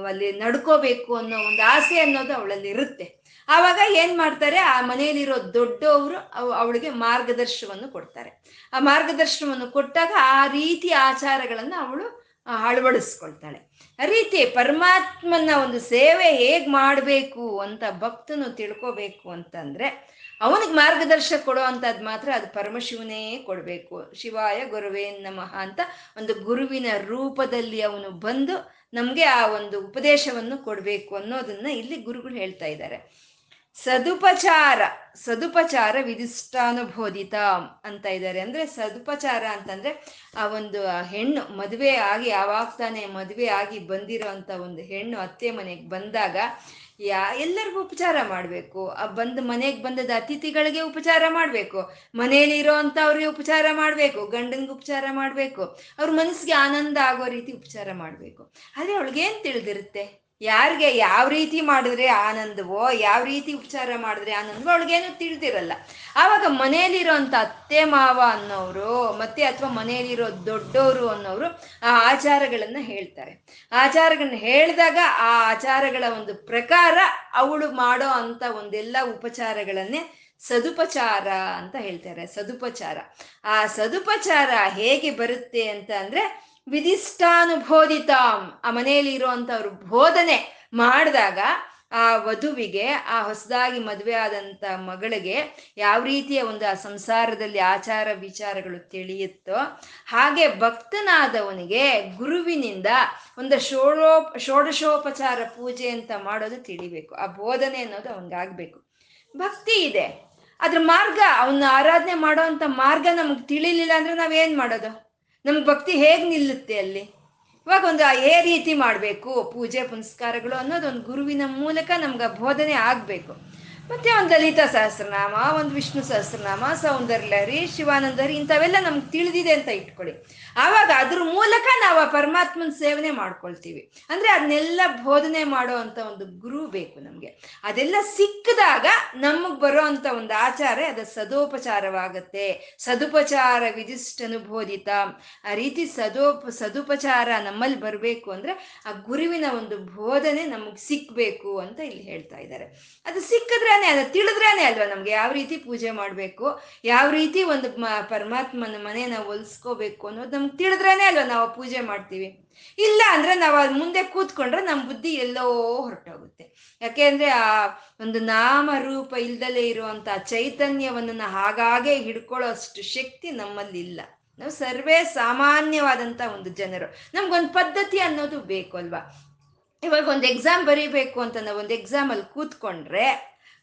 ಅಲ್ಲಿ ನಡ್ಕೋಬೇಕು ಅನ್ನೋ ಒಂದು ಆಸೆ ಅನ್ನೋದು ಅವಳಲ್ಲಿ ಇರುತ್ತೆ ಆವಾಗ ಏನ್ ಮಾಡ್ತಾರೆ? ಆ ಮನೆಯಲ್ಲಿರೋ ದೊಡ್ಡವರು ಅವಳಿಗೆ ಮಾರ್ಗದರ್ಶನವನ್ನು ಕೊಡ್ತಾರೆ. ಆ ಮಾರ್ಗದರ್ಶನವನ್ನು ಕೊಟ್ಟಾಗ ಆ ರೀತಿ ಆಚಾರಗಳನ್ನು ಅವಳು ಅಳವಡಿಸ್ಕೊಳ್ತಾಳೆ. ಆ ರೀತಿ ಪರಮಾತ್ಮನ ಒಂದು ಸೇವೆ ಹೇಗ್ ಮಾಡಬೇಕು ಅಂತ ಭಕ್ತನು ತಿಳ್ಕೋಬೇಕು ಅಂತಂದ್ರೆ, ಅವನಿಗೆ ಮಾರ್ಗದರ್ಶನ ಕೊಡೋ ಅಂಥದ್ದು ಮಾತ್ರ ಅದು ಪರಮಶಿವನೇ ಕೊಡಬೇಕು. ಶಿವಾಯ ಗುರುವೇ ನಮಃ ಅಂತ ಒಂದು ಗುರುವಿನ ರೂಪದಲ್ಲಿ ಅವನು ಬಂದು ನಮಗೆ ಆ ಒಂದು ಉಪದೇಶವನ್ನು ಕೊಡಬೇಕು ಅನ್ನೋದನ್ನ ಇಲ್ಲಿ ಗುರುಗಳು ಹೇಳ್ತಾ ಇದ್ದಾರೆ. ಸದುಪಚಾರ ಸದುಪಚಾರ ವಿಧಿಷ್ಟಾನುಬೋಧಿತ ಅಂತ ಇದ್ದಾರೆ. ಅಂದ್ರೆ ಸದುಪಚಾರ ಅಂತಂದ್ರೆ ಆ ಒಂದು ಹೆಣ್ಣು ಮದುವೆ ಆಗಿ ಯಾವಾಗ ತಾನೇ ಮದುವೆ ಆಗಿ ಬಂದಿರೋ ಒಂದು ಹೆಣ್ಣು ಅತ್ತೆ ಮನೆಗೆ ಬಂದಾಗ ಯಾ, ಎಲ್ಲರಿಗೂ ಉಪಚಾರ ಮಾಡಬೇಕು. ಆ ಬಂದ ಮನೆಗೆ ಬಂದದ ಅತಿಥಿಗಳಿಗೆ ಉಪಚಾರ ಮಾಡಬೇಕು. ಮನೆಯಲ್ಲಿ ಇರೋ ಅಂಥವ್ರಿಗೆ ಉಪಚಾರ ಮಾಡಬೇಕು. ಗಂಡನಿಗೆ ಉಪಚಾರ ಮಾಡಬೇಕು. ಅವ್ರ ಮನಸ್ಸಿಗೆ ಆನಂದ ಆಗೋ ರೀತಿ ಉಪಚಾರ ಮಾಡಬೇಕು. ಆದರೆ ಅವಳಿಗೇನು ತಿಳಿದಿರುತ್ತೆ? ಯಾರಿಗೆ ಯಾವ ರೀತಿ ಮಾಡಿದ್ರೆ ಆನಂದವೋ, ಯಾವ ರೀತಿ ಉಪಚಾರ ಮಾಡಿದ್ರೆ ಆನಂದವೋ, ಅವಳಿಗೇನು ತಿಳಿದಿರಲ್ಲ. ಆವಾಗ ಮನೆಯಲ್ಲಿರೋಂಥ ಅತ್ತೆ, ಮಾವ ಅನ್ನೋರು, ಮತ್ತೆ ಅಥವಾ ಮನೆಯಲ್ಲಿರೋ ದೊಡ್ಡವರು ಅನ್ನೋರು ಆ ಆಚಾರಗಳನ್ನ ಹೇಳ್ತಾರೆ. ಆಚಾರಗಳನ್ನ ಹೇಳಿದಾಗ ಆ ಆಚಾರಗಳ ಒಂದು ಪ್ರಕಾರ ಅವಳು ಮಾಡೋ ಅಂತ ಒಂದೆಲ್ಲ ಉಪಚಾರಗಳನ್ನೇ ಸದುಪಚಾರ ಅಂತ ಹೇಳ್ತಾರೆ, ಸದುಪಚಾರ. ಆ ಸದುಪಚಾರ ಹೇಗೆ ಬರುತ್ತೆ ಅಂತ ಅಂದ್ರೆ ವಿಧಿಷ್ಟಾನುಬೋಧಿತಾಂ ಆ ಮನೆಯಲ್ಲಿ ಇರುವಂತವ್ರು ಬೋಧನೆ ಮಾಡಿದಾಗ ಆ ವಧುವಿಗೆ, ಆ ಹೊಸದಾಗಿ ಮದುವೆ ಆದಂತ ಮಗಳಿಗೆ ಯಾವ ರೀತಿಯ ಒಂದು ಆ ಸಂಸಾರದಲ್ಲಿ ಆಚಾರ ವಿಚಾರಗಳು ತಿಳಿಯುತ್ತೋ ಹಾಗೆ ಭಕ್ತನಾದವನಿಗೆ ಗುರುವಿನಿಂದ ಒಂದು ಷೋಡೋ, ಷೋಡಶೋಪಚಾರ ಪೂಜೆ ಅಂತ ಮಾಡೋದು ತಿಳಿಬೇಕು. ಆ ಬೋಧನೆ ಅನ್ನೋದು ಅವನಿಗಾಗ್ಬೇಕು. ಭಕ್ತಿ ಇದೆ. ಅದ್ರ ಮಾರ್ಗ, ಅವನ್ನ ಆರಾಧನೆ ಮಾಡೋ ಅಂತ ಮಾರ್ಗ ನಮ್ಗೆ ತಿಳಿಲಿಲ್ಲ ಅಂದ್ರೆ ನಾವೇನ್ ಮಾಡೋದು? ನಮ್ಗೆ ಭಕ್ತಿ ಹೇಗೆ ನಿಲ್ಲುತ್ತೆ ಅಲ್ಲಿ? ಇವಾಗ ಒಂದು ಏ ರೀತಿ ಮಾಡಬೇಕು, ಪೂಜೆ ಪುನಸ್ಕಾರಗಳು ಅನ್ನೋದು ಒಂದು ಗುರುವಿನ ಮೂಲಕ ನಮ್ಗೆ ಬೋಧನೆ ಆಗ್ಬೇಕು. ಮತ್ತೆ ಒಂದು ಲಲಿತಾ ಸಹಸ್ರನಾಮ, ಒಂದು ವಿಷ್ಣು ಸಹಸ್ರನಾಮ ಸೌಂದರ್ಯಲಹರಿ ಶಿವಾನಂದರಿ ಇಂಥವೆಲ್ಲ ನಮ್ಗೆ ತಿಳಿದಿದೆ ಅಂತ ಇಟ್ಕೊಳ್ಳಿ. ಆವಾಗ ಅದ್ರ ಮೂಲಕ ನಾವು ಆ ಪರಮಾತ್ಮನ ಸೇವನೆ ಮಾಡ್ಕೊಳ್ತೀವಿ. ಅಂದ್ರೆ ಅದನ್ನೆಲ್ಲ ಬೋಧನೆ ಮಾಡೋ ಅಂತ ಒಂದು ಗುರು ಬೇಕು ನಮ್ಗೆ. ಅದೆಲ್ಲ ಸಿಕ್ಕಿದಾಗ ನಮಗೆ ಬರೋ ಅಂತ ಒಂದು ಆಚಾರ, ಅದು ಸದೋಪಚಾರವಾಗತ್ತೆ. ಸದುಪಚಾರ ವಿಧಿಷ್ಟನುಬೋಧಿತ ಆ ರೀತಿ ಸದೋಪ ಸದುಪಚಾರ ನಮ್ಮಲ್ಲಿ ಬರಬೇಕು ಅಂದ್ರೆ ಆ ಗುರುವಿನ ಒಂದು ಬೋಧನೆ ನಮಗೆ ಸಿಕ್ಬೇಕು ಅಂತ ಇಲ್ಲಿ ಹೇಳ್ತಾ ಇದ್ದಾರೆ. ಅದು ಸಿಕ್ಕಿದ್ರೇನೆ ಅದು ತಿಳಿದ್ರೇನೆ ಅಲ್ವಾ ನಮ್ಗೆ ಯಾವ ರೀತಿ ಪೂಜೆ ಮಾಡ್ಬೇಕು, ಯಾವ ರೀತಿ ಒಂದು ಪರಮಾತ್ಮನ ಮನೆನ ಒಲ್ಸ್ಕೋಬೇಕು ಅನ್ನೋದು ನಮ್ಗೆ ತಿಳಿದ್ರೇನೆ ಅಲ್ವಾ ನಾವು ಪೂಜೆ ಮಾಡ್ತೀವಿ. ಇಲ್ಲ ಅಂದ್ರೆ ನಾವು ಅದ್ ಮುಂದೆ ಕೂತ್ಕೊಂಡ್ರೆ ನಮ್ಮ ಬುದ್ಧಿ ಎಲ್ಲೋ ಹೊರಟೋಗುತ್ತೆ. ಯಾಕೆಂದ್ರೆ ಆ ಒಂದು ನಾಮ ರೂಪ ಇಲ್ದಲೇ ಇರುವಂತ ಚೈತನ್ಯವನ್ನು ಹಾಗಾಗೆ ಹಿಡ್ಕೊಳ್ಳೋ ಅಷ್ಟು ಶಕ್ತಿ ನಮ್ಮಲ್ಲಿ ಇಲ್ಲ. ನಾವು ಸರ್ವೇ ಸಾಮಾನ್ಯವಾದಂತ ಒಂದು ಜನರು. ನಮ್ಗೊಂದು ಪದ್ಧತಿ ಅನ್ನೋದು ಬೇಕು ಅಲ್ವಾ? ಇವಾಗ ಒಂದು ಎಕ್ಸಾಮ್ ಬರೀಬೇಕು ಅಂತ ನಾವು ಒಂದು ಎಕ್ಸಾಮಲ್ಲಿ ಕೂತ್ಕೊಂಡ್ರೆ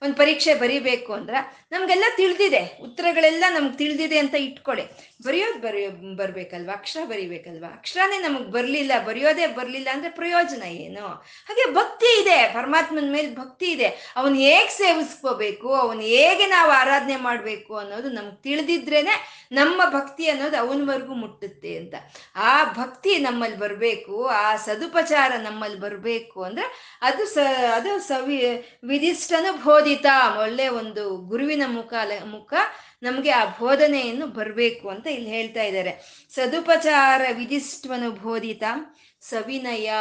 ಒಂದು ಪರೀಕ್ಷೆ ಬರೀಬೇಕು ಅಂದ್ರೆ ನಮಗೆಲ್ಲ ತಿಳಿದಿದೆ ಉತ್ತರಗಳೆಲ್ಲ ನಮ್ಗೆ ತಿಳಿದಿದೆ ಅಂತ ಇಟ್ಕೊಳ್ಳಿ ಬರೆಯೋದು ಬರೆಯೋ, ಬರ್ಬೇಕಲ್ವಾ? ಅಕ್ಷರ ಬರಿಬೇಕಲ್ವಾ? ಅಕ್ಷರನೇ ನಮಗೆ ಬರಲಿಲ್ಲ, ಬರೆಯೋದೇ ಬರಲಿಲ್ಲ ಅಂದ್ರೆ ಪ್ರಯೋಜನ ಏನು? ಹಾಗೆ ಭಕ್ತಿ ಇದೆ, ಪರಮಾತ್ಮನ ಮೇಲೆ ಭಕ್ತಿ ಇದೆ. ಅವನ್ ಹೇಗೆ ಸೇವಿಸ್ಕೋಬೇಕು, ಅವನ್ ಹೇಗೆ ನಾವು ಆರಾಧನೆ ಮಾಡಬೇಕು ಅನ್ನೋದು ನಮ್ಗೆ ತಿಳಿದಿದ್ರೇನೆ ನಮ್ಮ ಭಕ್ತಿ ಅನ್ನೋದು ಅವನವರೆಗೂ ಮುಟ್ಟುತ್ತೆ ಅಂತ. ಆ ಭಕ್ತಿ ನಮ್ಮಲ್ಲಿ ಬರಬೇಕು, ಆ ಸದುಪಚಾರ ನಮ್ಮಲ್ಲಿ ಬರಬೇಕು ಅಂದ್ರೆ ಅದು ಸ, ಅದು ಸವಿ ವಿಧಿಷ್ಟನು ಬೋಧಿತ. ಒಳ್ಳೆ ಒಂದು ಗುರುವಿನ ಮುಖ ಮುಖ ನಮಗೆ ಆ ಬೋಧನೆಯನ್ನು ಬರಬೇಕು ಅಂತ ಇಲ್ಲಿ ಹೇಳ್ತಾ ಇದ್ದಾರೆ. ಸದುಪಚಾರ ವಿಧಿಷ್ಟ್ವನು ಬೋಧಿತ, ಸವಿನಯ.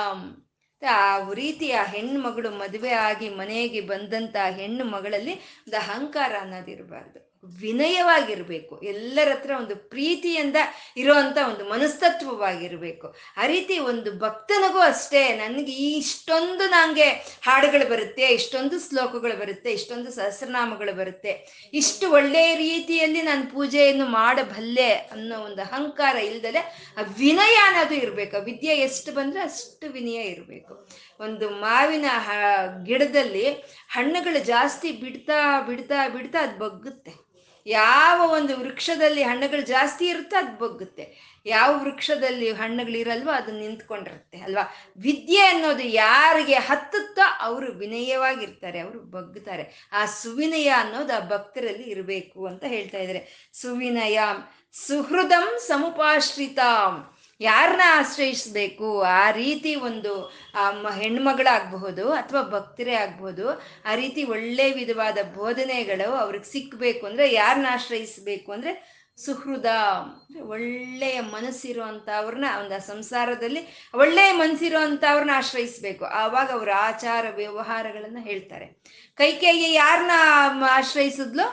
ಆ ರೀತಿ ಆ ಹೆಣ್ಣು ಮಗಳು ಮದುವೆ ಆಗಿ ಮನೆಗೆ ಬಂದಂತ ಹೆಣ್ಣು ಮಗಳಲ್ಲಿ ಒಂದು ಅಹಂಕಾರ ಅನ್ನೋದಿರಬಾರ್ದು ವಿನಯವಾಗಿರ್ಬೇಕು. ಎಲ್ಲರ ಹತ್ರ ಒಂದು ಪ್ರೀತಿಯಿಂದ ಇರುವಂತ ಒಂದು ಮನಸ್ತತ್ವವಾಗಿರ್ಬೇಕು. ಆ ರೀತಿ ಒಂದು ಭಕ್ತನಿಗೂ ಅಷ್ಟೇ ನನಗೆ ಇಷ್ಟೊಂದು ನನಗೆ ಹಾಡುಗಳು ಬರುತ್ತೆ, ಇಷ್ಟೊಂದು ಶ್ಲೋಕಗಳು ಬರುತ್ತೆ, ಇಷ್ಟೊಂದು ಸಹಸ್ರನಾಮಗಳು ಬರುತ್ತೆ. ಇಷ್ಟು ಒಳ್ಳೆಯ ರೀತಿಯಲ್ಲಿ ನಾನು ಪೂಜೆಯನ್ನು ಮಾಡಬಲ್ಲೆ ಅನ್ನೋ ಒಂದು ಅಹಂಕಾರ ಇಲ್ದಲೆ ಆ ವಿನಯ ಅನ್ನೋದು ಇರಬೇಕು. ವಿದ್ಯೆ ಎಷ್ಟು ಬಂದ್ರೆ ಅಷ್ಟು ವಿನಯ ಇರಬೇಕು. ಒಂದು ಮಾವಿನ ಗಿಡದಲ್ಲಿ ಹಣ್ಣುಗಳು ಜಾಸ್ತಿ ಬಿಡ್ತಾ ಬಿಡ್ತಾ ಬಿಡ್ತಾ ಅದು ಬಗ್ಗುತ್ತೆ. ಯಾವ ಒಂದು ವೃಕ್ಷದಲ್ಲಿ ಹಣ್ಣುಗಳು ಜಾಸ್ತಿ ಇರುತ್ತೋ ಅದು ಬಗ್ಗುತ್ತೆ. ಯಾವ ವೃಕ್ಷದಲ್ಲಿ ಹಣ್ಣುಗಳಿರಲ್ವೋ ಅದು ನಿಂತ್ಕೊಂಡಿರುತ್ತೆ, ಅಲ್ವಾ? ವಿದ್ಯೆ ಅನ್ನೋದು ಯಾರಿಗೆ ಹತ್ತುತ್ತೋ ಅವರು ವಿನಯವಾಗಿರ್ತಾರೆ, ಅವರು ಬಗ್ಗುತ್ತಾರೆ ಆ ಸುವಿನಯ ಅನ್ನೋದು ಆ ಭಕ್ತರಲ್ಲಿ ಇರಬೇಕು ಅಂತ ಹೇಳ್ತಾ ಇದ್ದಾರೆ. ಸುವಿನಯ, ಸುಹೃದಂ ಸಮುಪಾಶ್ರಿತಾಂ. ಯಾರನ್ನ ಆಶ್ರಯಿಸ್ಬೇಕು? ಆ ರೀತಿ ಒಂದು ಹೆಣ್ಮಗಳಾಗಬಹುದು ಅಥವಾ ಭಕ್ತರೇ ಆಗಬಹುದು, ಆ ರೀತಿ ಒಳ್ಳೆ ವಿಧವಾದ ಬೋಧನೆಗಳು ಅವ್ರಿಗೆ ಸಿಕ್ಬೇಕು ಅಂದ್ರೆ ಯಾರನ್ನ ಆಶ್ರಯಿಸ್ಬೇಕು ಅಂದ್ರೆ ಸುಹೃದ ಒಳ್ಳೆಯ ಮನಸ್ಸಿರೋ ಮನಸ್ಸಿರುವಂಥವ್ರನ್ನ ಒಂದು ಸಂಸಾರದಲ್ಲಿ ಒಳ್ಳೆಯ ಮನಸ್ಸಿರುವಂಥವ್ರನ್ನ ಆಶ್ರಯಿಸ್ಬೇಕು. ಆವಾಗ ಅವ್ರ ಆಚಾರ ವ್ಯವಹಾರಗಳನ್ನ ಹೇಳ್ತಾರೆ. ಕೈಕೇಯಿ ಯಾರನ್ನ ಆಶ್ರಯಿಸಿದ್ಲು?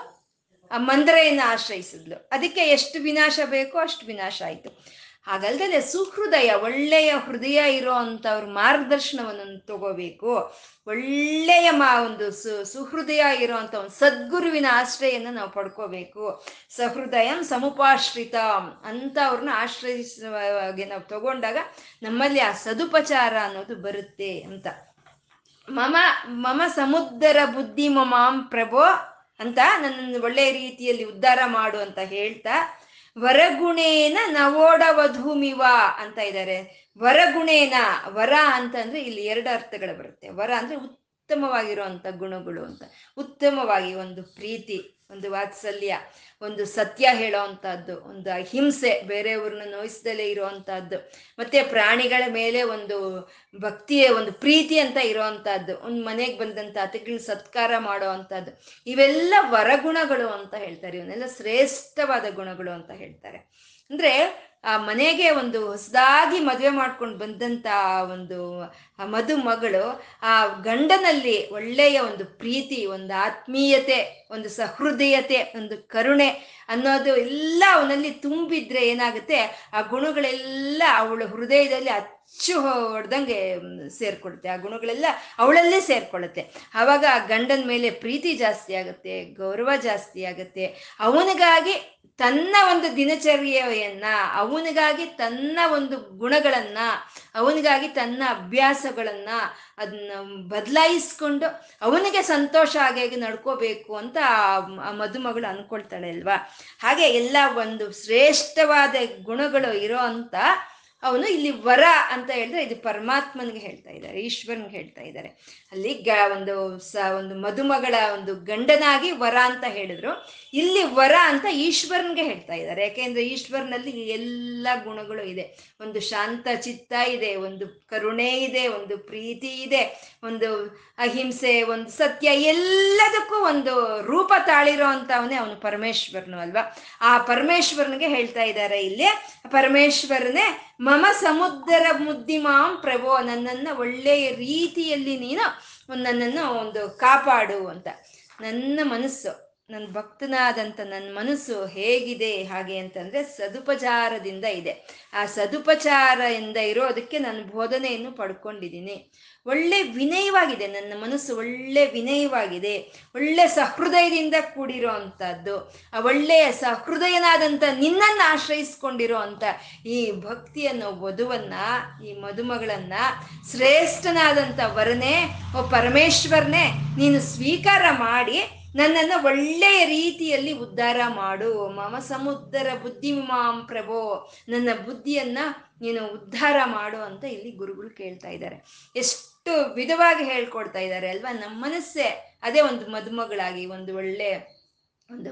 ಆ ಮಂದ್ರೆಯನ್ನ ಆಶ್ರಯಿಸಿದ್ಲು. ಅದಕ್ಕೆ ಎಷ್ಟು ವಿನಾಶ ಬೇಕೋ ಅಷ್ಟು ವಿನಾಶ ಆಯ್ತು. ಹಾಗಲ್ದಲೆ ಸುಹೃದಯ, ಒಳ್ಳೆಯ ಹೃದಯ ಇರೋ ಅಂಥವ್ರ ಮಾರ್ಗದರ್ಶನವನ್ನು ತಗೋಬೇಕು. ಒಳ್ಳೆಯ ಮಾ ಒಂದು ಸು, ಸುಹೃದಯ ಇರುವಂತ ಒಂದು ಸದ್ಗುರುವಿನ ಆಶ್ರಯನ ನಾವು ಪಡ್ಕೋಬೇಕು. ಸಹೃದಯಂ ಸಮುಪಾಶ್ರಿತ ಅಂತ ಅವ್ರನ್ನ ಆಶ್ರಯಿಸುವಾಗೆ ನಾವು ತಗೊಂಡಾಗ ನಮ್ಮಲ್ಲಿ ಆ ಸದುಪಚಾರ ಅನ್ನೋದು ಬರುತ್ತೆ ಅಂತ. ಮಮ ಮಮ ಸಮುದ್ರ ಬುದ್ಧಿ ಮಮಾಂ ಪ್ರಭೋ ಅಂತ ನನ್ನನ್ನು ಒಳ್ಳೆಯ ರೀತಿಯಲ್ಲಿ ಉದ್ಧಾರ ಮಾಡು ಅಂತ ಹೇಳ್ತಾ ವರಗುಣೇನ ನವೋಡ ವಧೂಮಿವ ಅಂತ ಇದ್ದಾರೆ ವರಗುಣೇನ ವರ ಅಂತಂದ್ರೆ ಇಲ್ಲಿ ಎರಡು ಅರ್ಥಗಳು ಬರುತ್ತೆ. ವರ ಅಂದ್ರೆ ಉತ್ತಮವಾಗಿರುವಂತ ಗುಣಗಳು ಅಂತ. ಉತ್ತಮವಾಗಿ ಒಂದು ಪ್ರೀತಿ. ಒಂದು ವಾತ್ಸಲ್ಯ, ಒಂದು ಸತ್ಯ ಹೇಳೋ ಅಂಥದ್ದು ಒಂದು ಅಹಿಂಸೆ ಬೇರೆಯವ್ರನ್ನ ನೋಯಿಸ್ದಲೇ ಇರೋವಂಥದ್ದು ಮತ್ತೆ ಪ್ರಾಣಿಗಳ ಮೇಲೆ ಒಂದು ಭಕ್ತಿಯ, ಒಂದು ಪ್ರೀತಿ ಅಂತ ಇರೋವಂಥದ್ದು ಒಂದು ಮನೆಗೆ ಬಂದಂಥ ಅತಿಥಿಗಳ ಸತ್ಕಾರ ಮಾಡೋ ಅಂಥದ್ದು ಇವೆಲ್ಲ ವರಗುಣಗಳು ಅಂತ ಹೇಳ್ತಾರೆ, ಇವನ್ನೆಲ್ಲ ಶ್ರೇಷ್ಠವಾದ ಗುಣಗಳು ಅಂತ ಹೇಳ್ತಾರೆ. ಅಂದ್ರೆ ಆ ಮನೆಗೆ ಒಂದು ಹೊಸದಾಗಿ ಮದುವೆ ಮಾಡ್ಕೊಂಡು ಬಂದಂತ ಒಂದು ಮದುಮಗಳು, ಆ ಗಂಡನಲ್ಲಿ ಒಳ್ಳೆಯ ಒಂದು ಪ್ರೀತಿ, ಒಂದು ಆತ್ಮೀಯತೆ, ಒಂದು ಸಹೃದಯತೆ, ಒಂದು ಕರುಣೆ ಅನ್ನೋದು ಎಲ್ಲ ಅವನಲ್ಲಿ ತುಂಬಿದ್ರೆ ಏನಾಗುತ್ತೆ? ಆ ಗುಣಗಳೆಲ್ಲ ಅವಳ ಹೃದಯದಲ್ಲಿ ಅಚ್ಚು ಹೊಡೆದಂಗೆ ಸೇರ್ಕೊಳುತ್ತೆ. ಆ ಗುಣಗಳೆಲ್ಲ ಅವಳಲ್ಲೇ ಸೇರ್ಕೊಳ್ಳುತ್ತೆ ಆವಾಗ ಆ ಗಂಡನ ಮೇಲೆ ಪ್ರೀತಿ ಜಾಸ್ತಿ ಆಗುತ್ತೆ, ಗೌರವ ಜಾಸ್ತಿ ಆಗುತ್ತೆ. ಅವನಿಗಾಗಿ ತನ್ನ ಒಂದು ದಿನಚರ್ಯೆಯನ್ನ, ಅವನಿಗಾಗಿ ತನ್ನ ಒಂದು ಗುಣಗಳನ್ನ, ಅವನಿಗಾಗಿ ತನ್ನ ಅಭ್ಯಾಸಗಳನ್ನ ಅದನ್ನ ಬದಲಾಯಿಸ್ಕೊಂಡು ಅವನಿಗೆ ಸಂತೋಷ ಆಗಿ ನಡ್ಕೋಬೇಕು ಅಂತ ಆ ಮದುಮಗಳು ಅನ್ಕೊಳ್ತಾಳೆ ಅಲ್ವಾ? ಹಾಗೆ ಎಲ್ಲ ಒಂದು ಶ್ರೇಷ್ಠವಾದ ಗುಣಗಳು ಇರೋ ಅಂತ ಅವನು ಇಲ್ಲಿ ವರ ಅಂತ ಹೇಳಿದ್ರೆ ಇದು ಪರಮಾತ್ಮನಿಗೆ ಹೇಳ್ತಾ ಇದ್ದಾರೆ, ಈಶ್ವರನ್ಗೆ ಹೇಳ್ತಾ ಇದ್ದಾರೆ. ಅಲ್ಲಿ ಗ, ಒಂದು ಸ, ಒಂದು ಮದುಮಗಳ ಒಂದು ಗಂಡನಾಗಿ ವರ ಅಂತ ಹೇಳಿದ್ರು. ಇಲ್ಲಿ ವರ ಅಂತ ಈಶ್ವರನ್ಗೆ ಹೇಳ್ತಾ ಇದ್ದಾರೆ. ಯಾಕೆಂದ್ರೆ ಈಶ್ವರನಲ್ಲಿ ಎಲ್ಲ ಗುಣಗಳು ಇದೆ. ಒಂದು ಶಾಂತ ಚಿತ್ತ ಇದೆ, ಒಂದು ಕರುಣೆ ಇದೆ, ಒಂದು ಪ್ರೀತಿ ಇದೆ, ಒಂದು ಅಹಿಂಸೆ, ಒಂದು ಸತ್ಯ, ಎಲ್ಲದಕ್ಕೂ ಒಂದು ರೂಪ ತಾಳಿರೋ ಅಂತವನೇ ಅವನು ಪರಮೇಶ್ವರನು ಅಲ್ವಾ? ಆ ಪರಮೇಶ್ವರನಿಗೆ ಹೇಳ್ತಾ ಇದ್ದಾರೆ ಇಲ್ಲಿ, ಪರಮೇಶ್ವರನೇ ಮಮ ಸಮುದ್ರ ಮುದ್ದಿಮಾಂ ಪ್ರಭೋ, ನನ್ನನ್ನು ಒಳ್ಳೆಯ ರೀತಿಯಲ್ಲಿ ನೀನು ನನ್ನನ್ನು ಒಂದು ಕಾಪಾಡು ಅಂತ. ನನ್ನ ಮನಸ್ಸು ನನ್ನ ಭಕ್ತನಾದಂಥ ನನ್ನ ಮನಸ್ಸು ಹೇಗಿದೆ, ಹಾಗೆ ಅಂತಂದರೆ ಸದುಪಚಾರದಿಂದ ಇದೆ. ಆ ಸದುಪಚಾರದಿಂದ ಇರೋದಕ್ಕೆ ನಾನು ಬೋಧನೆಯನ್ನು ಪಡ್ಕೊಂಡಿದ್ದೀನಿ. ಒಳ್ಳೆ ವಿನಯವಾಗಿದೆ, ನನ್ನ ಮನಸ್ಸು ಒಳ್ಳೆ ವಿನಯವಾಗಿದೆ, ಒಳ್ಳೆ ಸಹೃದಯದಿಂದ ಕೂಡಿರೋ ಅಂಥದ್ದು ಆ ಒಳ್ಳೆಯ ಸಹೃದಯನಾದಂಥ ನಿನ್ನನ್ನು ಆಶ್ರಯಿಸ್ಕೊಂಡಿರೋ ಅಂತ ಈ ಭಕ್ತಿಯನ್ನು, ವಧುವನ್ನ, ಈ ಮದುಮಗಳನ್ನ ಶ್ರೇಷ್ಠನಾದಂಥ ವರನೇ, ಓ ಪರಮೇಶ್ವರನೇ, ನೀನು ಸ್ವೀಕಾರ ಮಾಡಿ ನನ್ನನ್ನು ಒಳ್ಳೆಯ ರೀತಿಯಲ್ಲಿ ಉದ್ಧಾರ ಮಾಡು. ಮಮ ಸಮುದ್ರ ಬುದ್ಧಿಮಾಂ ಪ್ರಭೋ, ನನ್ನ ಬುದ್ಧಿಯನ್ನ ನೀನು ಉದ್ಧಾರ ಮಾಡು ಅಂತ ಇಲ್ಲಿ ಗುರುಗಳು ಕೇಳ್ತಾ ಇದ್ದಾರೆ. ಎಷ್ಟು ವಿಧವಾಗಿ ಹೇಳ್ಕೊಡ್ತಾ ಇದ್ದಾರೆ ಅಲ್ವಾ? ನಮ್ಮ ಮನಸ್ಸೇ ಅದೇ ಒಂದು ಮದುಮಗಳಾಗಿ, ಒಂದು ಒಳ್ಳೆ ಒಂದು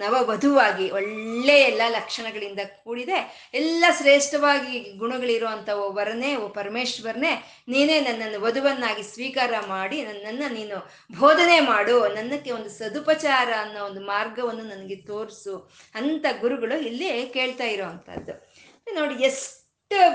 ನವ ವಧುವಾಗಿ, ಒಳ್ಳೆ ಎಲ್ಲ ಲಕ್ಷಣಗಳಿಂದ ಕೂಡಿದೆ. ಎಲ್ಲ ಶ್ರೇಷ್ಠವಾಗಿ ಗುಣಗಳಿರುವಂಥ ವರನೇ ಓ ಪರಮೇಶ್ವರನೇ ನೀನೇ ನನ್ನನ್ನು ವಧುವನ್ನಾಗಿ ಸ್ವೀಕಾರ ಮಾಡಿ, ನನ್ನನ್ನು ನೀನು ಬೋಧನೆ ಮಾಡು, ನನ್ನಕ್ಕೆ ಒಂದು ಸದುಪಚಾರ ಅನ್ನೋ ಒಂದು ಮಾರ್ಗವನ್ನು ನನಗೆ ತೋರಿಸು ಅಂತ ಗುರುಗಳು ಇಲ್ಲಿ ಕೇಳ್ತಾ ಇರೋವಂಥದ್ದು ನೋಡಿ, ಎಷ್ಟು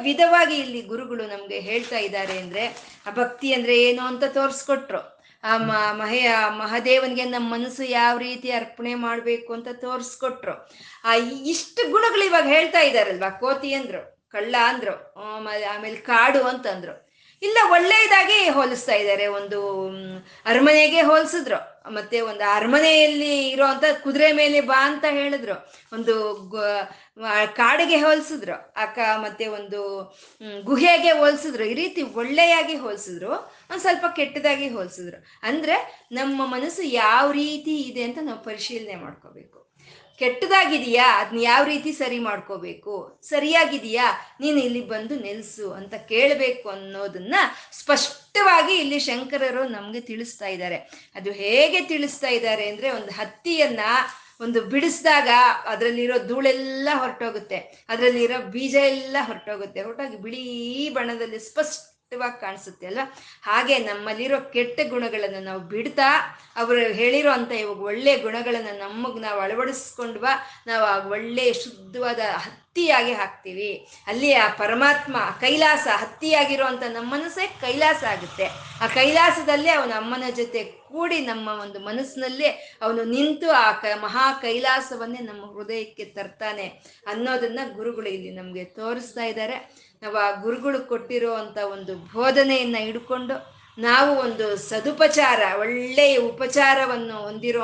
ವಿಧವಾಗಿ ಇಲ್ಲಿ ಗುರುಗಳು ನಮ್ಗೆ ಹೇಳ್ತಾ ಇದ್ದಾರೆ ಅಂದ್ರೆ, ಆ ಭಕ್ತಿ ಅಂದ್ರೆ ಏನು ಅಂತ ತೋರಿಸ್ಕೊಟ್ರು. ಆ ಮ ಮಹೆಯ ಮಹಾದೇವನಿಗೆ ನಮ್ಮ ಮನಸ್ಸು ಯಾವ ರೀತಿ ಅರ್ಪಣೆ ಮಾಡ್ಬೇಕು ಅಂತ ತೋರಿಸ್ಕೊಟ್ರು. ಆ ಇಷ್ಟು ಗುಣಗಳು ಇವಾಗ ಹೇಳ್ತಾ ಇದಾರಲ್ವಾ ಕೋತಿ ಅಂದ್ರು, ಕಳ್ಳ ಅಂದ್ರು ಆಮೇಲೆ ಆಮೇಲೆ ಕಾಡು ಅಂತಂದ್ರು. ಇಲ್ಲ ಒಳ್ಳೆಯದಾಗಿ ಹೋಲಿಸ್ತಾ ಇದ್ದಾರೆ, ಒಂದು ಅರಮನೆಗೆ ಹೋಲಿಸಿದ್ರು. ಮತ್ತೆ ಒಂದು ಅರಮನೆಯಲ್ಲಿ ಇರುವಂತ ಕುದುರೆ ಮೇಲೆ ಬಾ ಅಂತ ಹೇಳಿದ್ರು. ಒಂದು ಕಾಡಿಗೆ ಹೋಲಿಸಿದ್ರು. ಅಕ್ಕ ಮತ್ತೆ ಒಂದು ಗುಹೆಗೆ ಹೋಲಿಸಿದ್ರು. ಈ ರೀತಿ ಒಳ್ಳೆಯಾಗಿ ಹೋಲಿಸಿದ್ರು. ಒಂದು ಸ್ವಲ್ಪ ಕೆಟ್ಟದಾಗಿ ಹೋಲಿಸಿದ್ರು. ಅಂದ್ರೆ ನಮ್ಮ ಮನಸ್ಸು ಯಾವ ರೀತಿ ಇದೆ ಅಂತ ನಾವು ಪರಿಶೀಲನೆ ಮಾಡ್ಕೋಬೇಕು. ಕೆಟ್ಟದಾಗಿದೆಯಾ? ಅದನ್ನ ಯಾವ ರೀತಿ ಸರಿ ಮಾಡ್ಕೋಬೇಕು? ಸರಿಯಾಗಿದೆಯಾ? ನೀನು ಇಲ್ಲಿ ಬಂದು ನೆಲೆಸು ಅಂತ ಕೇಳಬೇಕು ಅನ್ನೋದನ್ನ ಸ್ಪಷ್ಟವಾಗಿ ಇಲ್ಲಿ ಶಂಕರರು ನಮ್ಗೆ ತಿಳಿಸ್ತಾ ಇದ್ದಾರೆ. ಅದು ಹೇಗೆ ತಿಳಿಸ್ತಾ ಇದ್ದಾರೆ ಅಂದ್ರೆ ಒಂದು ಹತ್ತಿಯನ್ನ ಒಂದು ಬಿಡಿಸಿದಾಗ ಅದರಲ್ಲಿರೋ ಧೂಳೆಲ್ಲ ಹೊರಟೋಗುತ್ತೆ. ಅದರಲ್ಲಿರೋ ಬೀಜ ಎಲ್ಲ ಹೊರಟೋಗುತ್ತೆ. ಹೊರಟೋಗಿ ಬಿಳಿ ಬಣ್ಣದಲ್ಲಿ ಸ್ಪಷ್ಟ ಸ್ಪಷ್ಟವಾಗಿ ಕಾಣಿಸುತ್ತೆ, ಅಲ್ವಾ? ಹಾಗೆ ನಮ್ಮಲ್ಲಿರೋ ಕೆಟ್ಟ ಗುಣಗಳನ್ನು ನಾವು ಬಿಡ್ತಾ, ಅವರು ಹೇಳಿರೋ ಅಂತ ಇವಾಗ ಒಳ್ಳೆ ಗುಣಗಳನ್ನು ನಮಗೆ ನಾವು ಅಳವಡಿಸ್ಕೊಂಡ್ವಾ ನಾವು ಆ ಒಳ್ಳೆ ಶುದ್ಧವಾದ ಹತ್ತಿಯಾಗಿ ಹಾಕ್ತೀವಿ. ಅಲ್ಲಿ ಆ ಪರಮಾತ್ಮ ಕೈಲಾಸ ಹತ್ತಿಯಾಗಿರೋ ಅಂತ ನಮ್ಮ ಮನಸ್ಸೇ ಕೈಲಾಸ ಆಗುತ್ತೆ. ಆ ಕೈಲಾಸದಲ್ಲೇ ಅವನ ಅಮ್ಮನ ಜೊತೆ ಕೂಡಿ ನಮ್ಮ ಒಂದು ಮನಸ್ಸಿನಲ್ಲೇ ಅವನು ನಿಂತು ಆ ಕ, ಮಹಾ ಕೈಲಾಸವನ್ನೇ ನಮ್ಮ ಹೃದಯಕ್ಕೆ ತರ್ತಾನೆ ಅನ್ನೋದನ್ನ ಗುರುಗಳು ಇಲ್ಲಿ ನಮಗೆ ತೋರಿಸ್ತಾ ಇದ್ದಾರೆ. ನಾವು ಆ ಗುರುಗಳು ಕೊಟ್ಟಿರೋ ಅಂತ ಒಂದು ಬೋಧನೆಯನ್ನ ಹಿಡ್ಕೊಂಡು ನಾವು ಒಂದು ಸದುಪಚಾರ, ಒಳ್ಳೆಯ ಉಪಚಾರವನ್ನು ಹೊಂದಿರೋ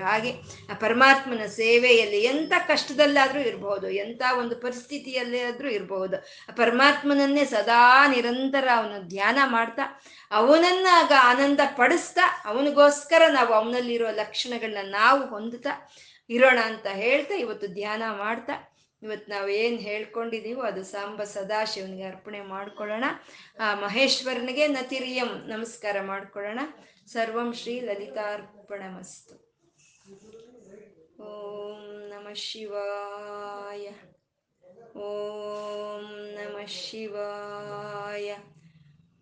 ಹಾಗೆ ಆ ಪರಮಾತ್ಮನ ಸೇವೆಯಲ್ಲಿ ಎಂಥ ಕಷ್ಟದಲ್ಲಾದರೂ ಇರಬಹುದು ಎಂಥ ಒಂದು ಪರಿಸ್ಥಿತಿಯಲ್ಲೇ ಆದರೂ ಇರಬಹುದು ಆ ಪರಮಾತ್ಮನನ್ನೇ ಸದಾ ನಿರಂತರ ಅವನು ಧ್ಯಾನ ಮಾಡ್ತಾ ಅವನನ್ನ ಆಗ ಆನಂದ ಪಡಿಸ್ತಾ, ಅವನಿಗೋಸ್ಕರ ನಾವು ಅವನಲ್ಲಿರೋ ಲಕ್ಷಣಗಳನ್ನ ನಾವು ಹೊಂದುತ್ತಾ ಇರೋಣ ಅಂತ ಹೇಳ್ತಾ ಇವತ್ತು ಧ್ಯಾನ ಮಾಡ್ತಾ ಇವತ್ತು ನಾವು ಏನು ಹೇಳ್ಕೊಂಡಿದ್ದೀವೋ ಅದು ಸಾಂಬ ಸದಾಶಿವನಿಗೆ ಅರ್ಪಣೆ ಮಾಡ್ಕೊಳ್ಳೋಣ. ಆ ಮಹೇಶ್ವರನಿಗೆ ನತಿರಿಯಂ ನಮಸ್ಕಾರ ಮಾಡ್ಕೊಳ್ಳೋಣ. ಸರ್ವಂ ಶ್ರೀ ಲಲಿತಾರ್ಪಣ ಮಸ್ತು ಓಂ ನಮಃ ಶಿವಾಯ. ಓಂ ನಮಃ ಶಿವಾಯ.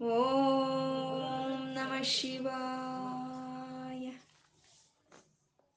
ಓಂ ನಮಃ ಶಿವಾಯ.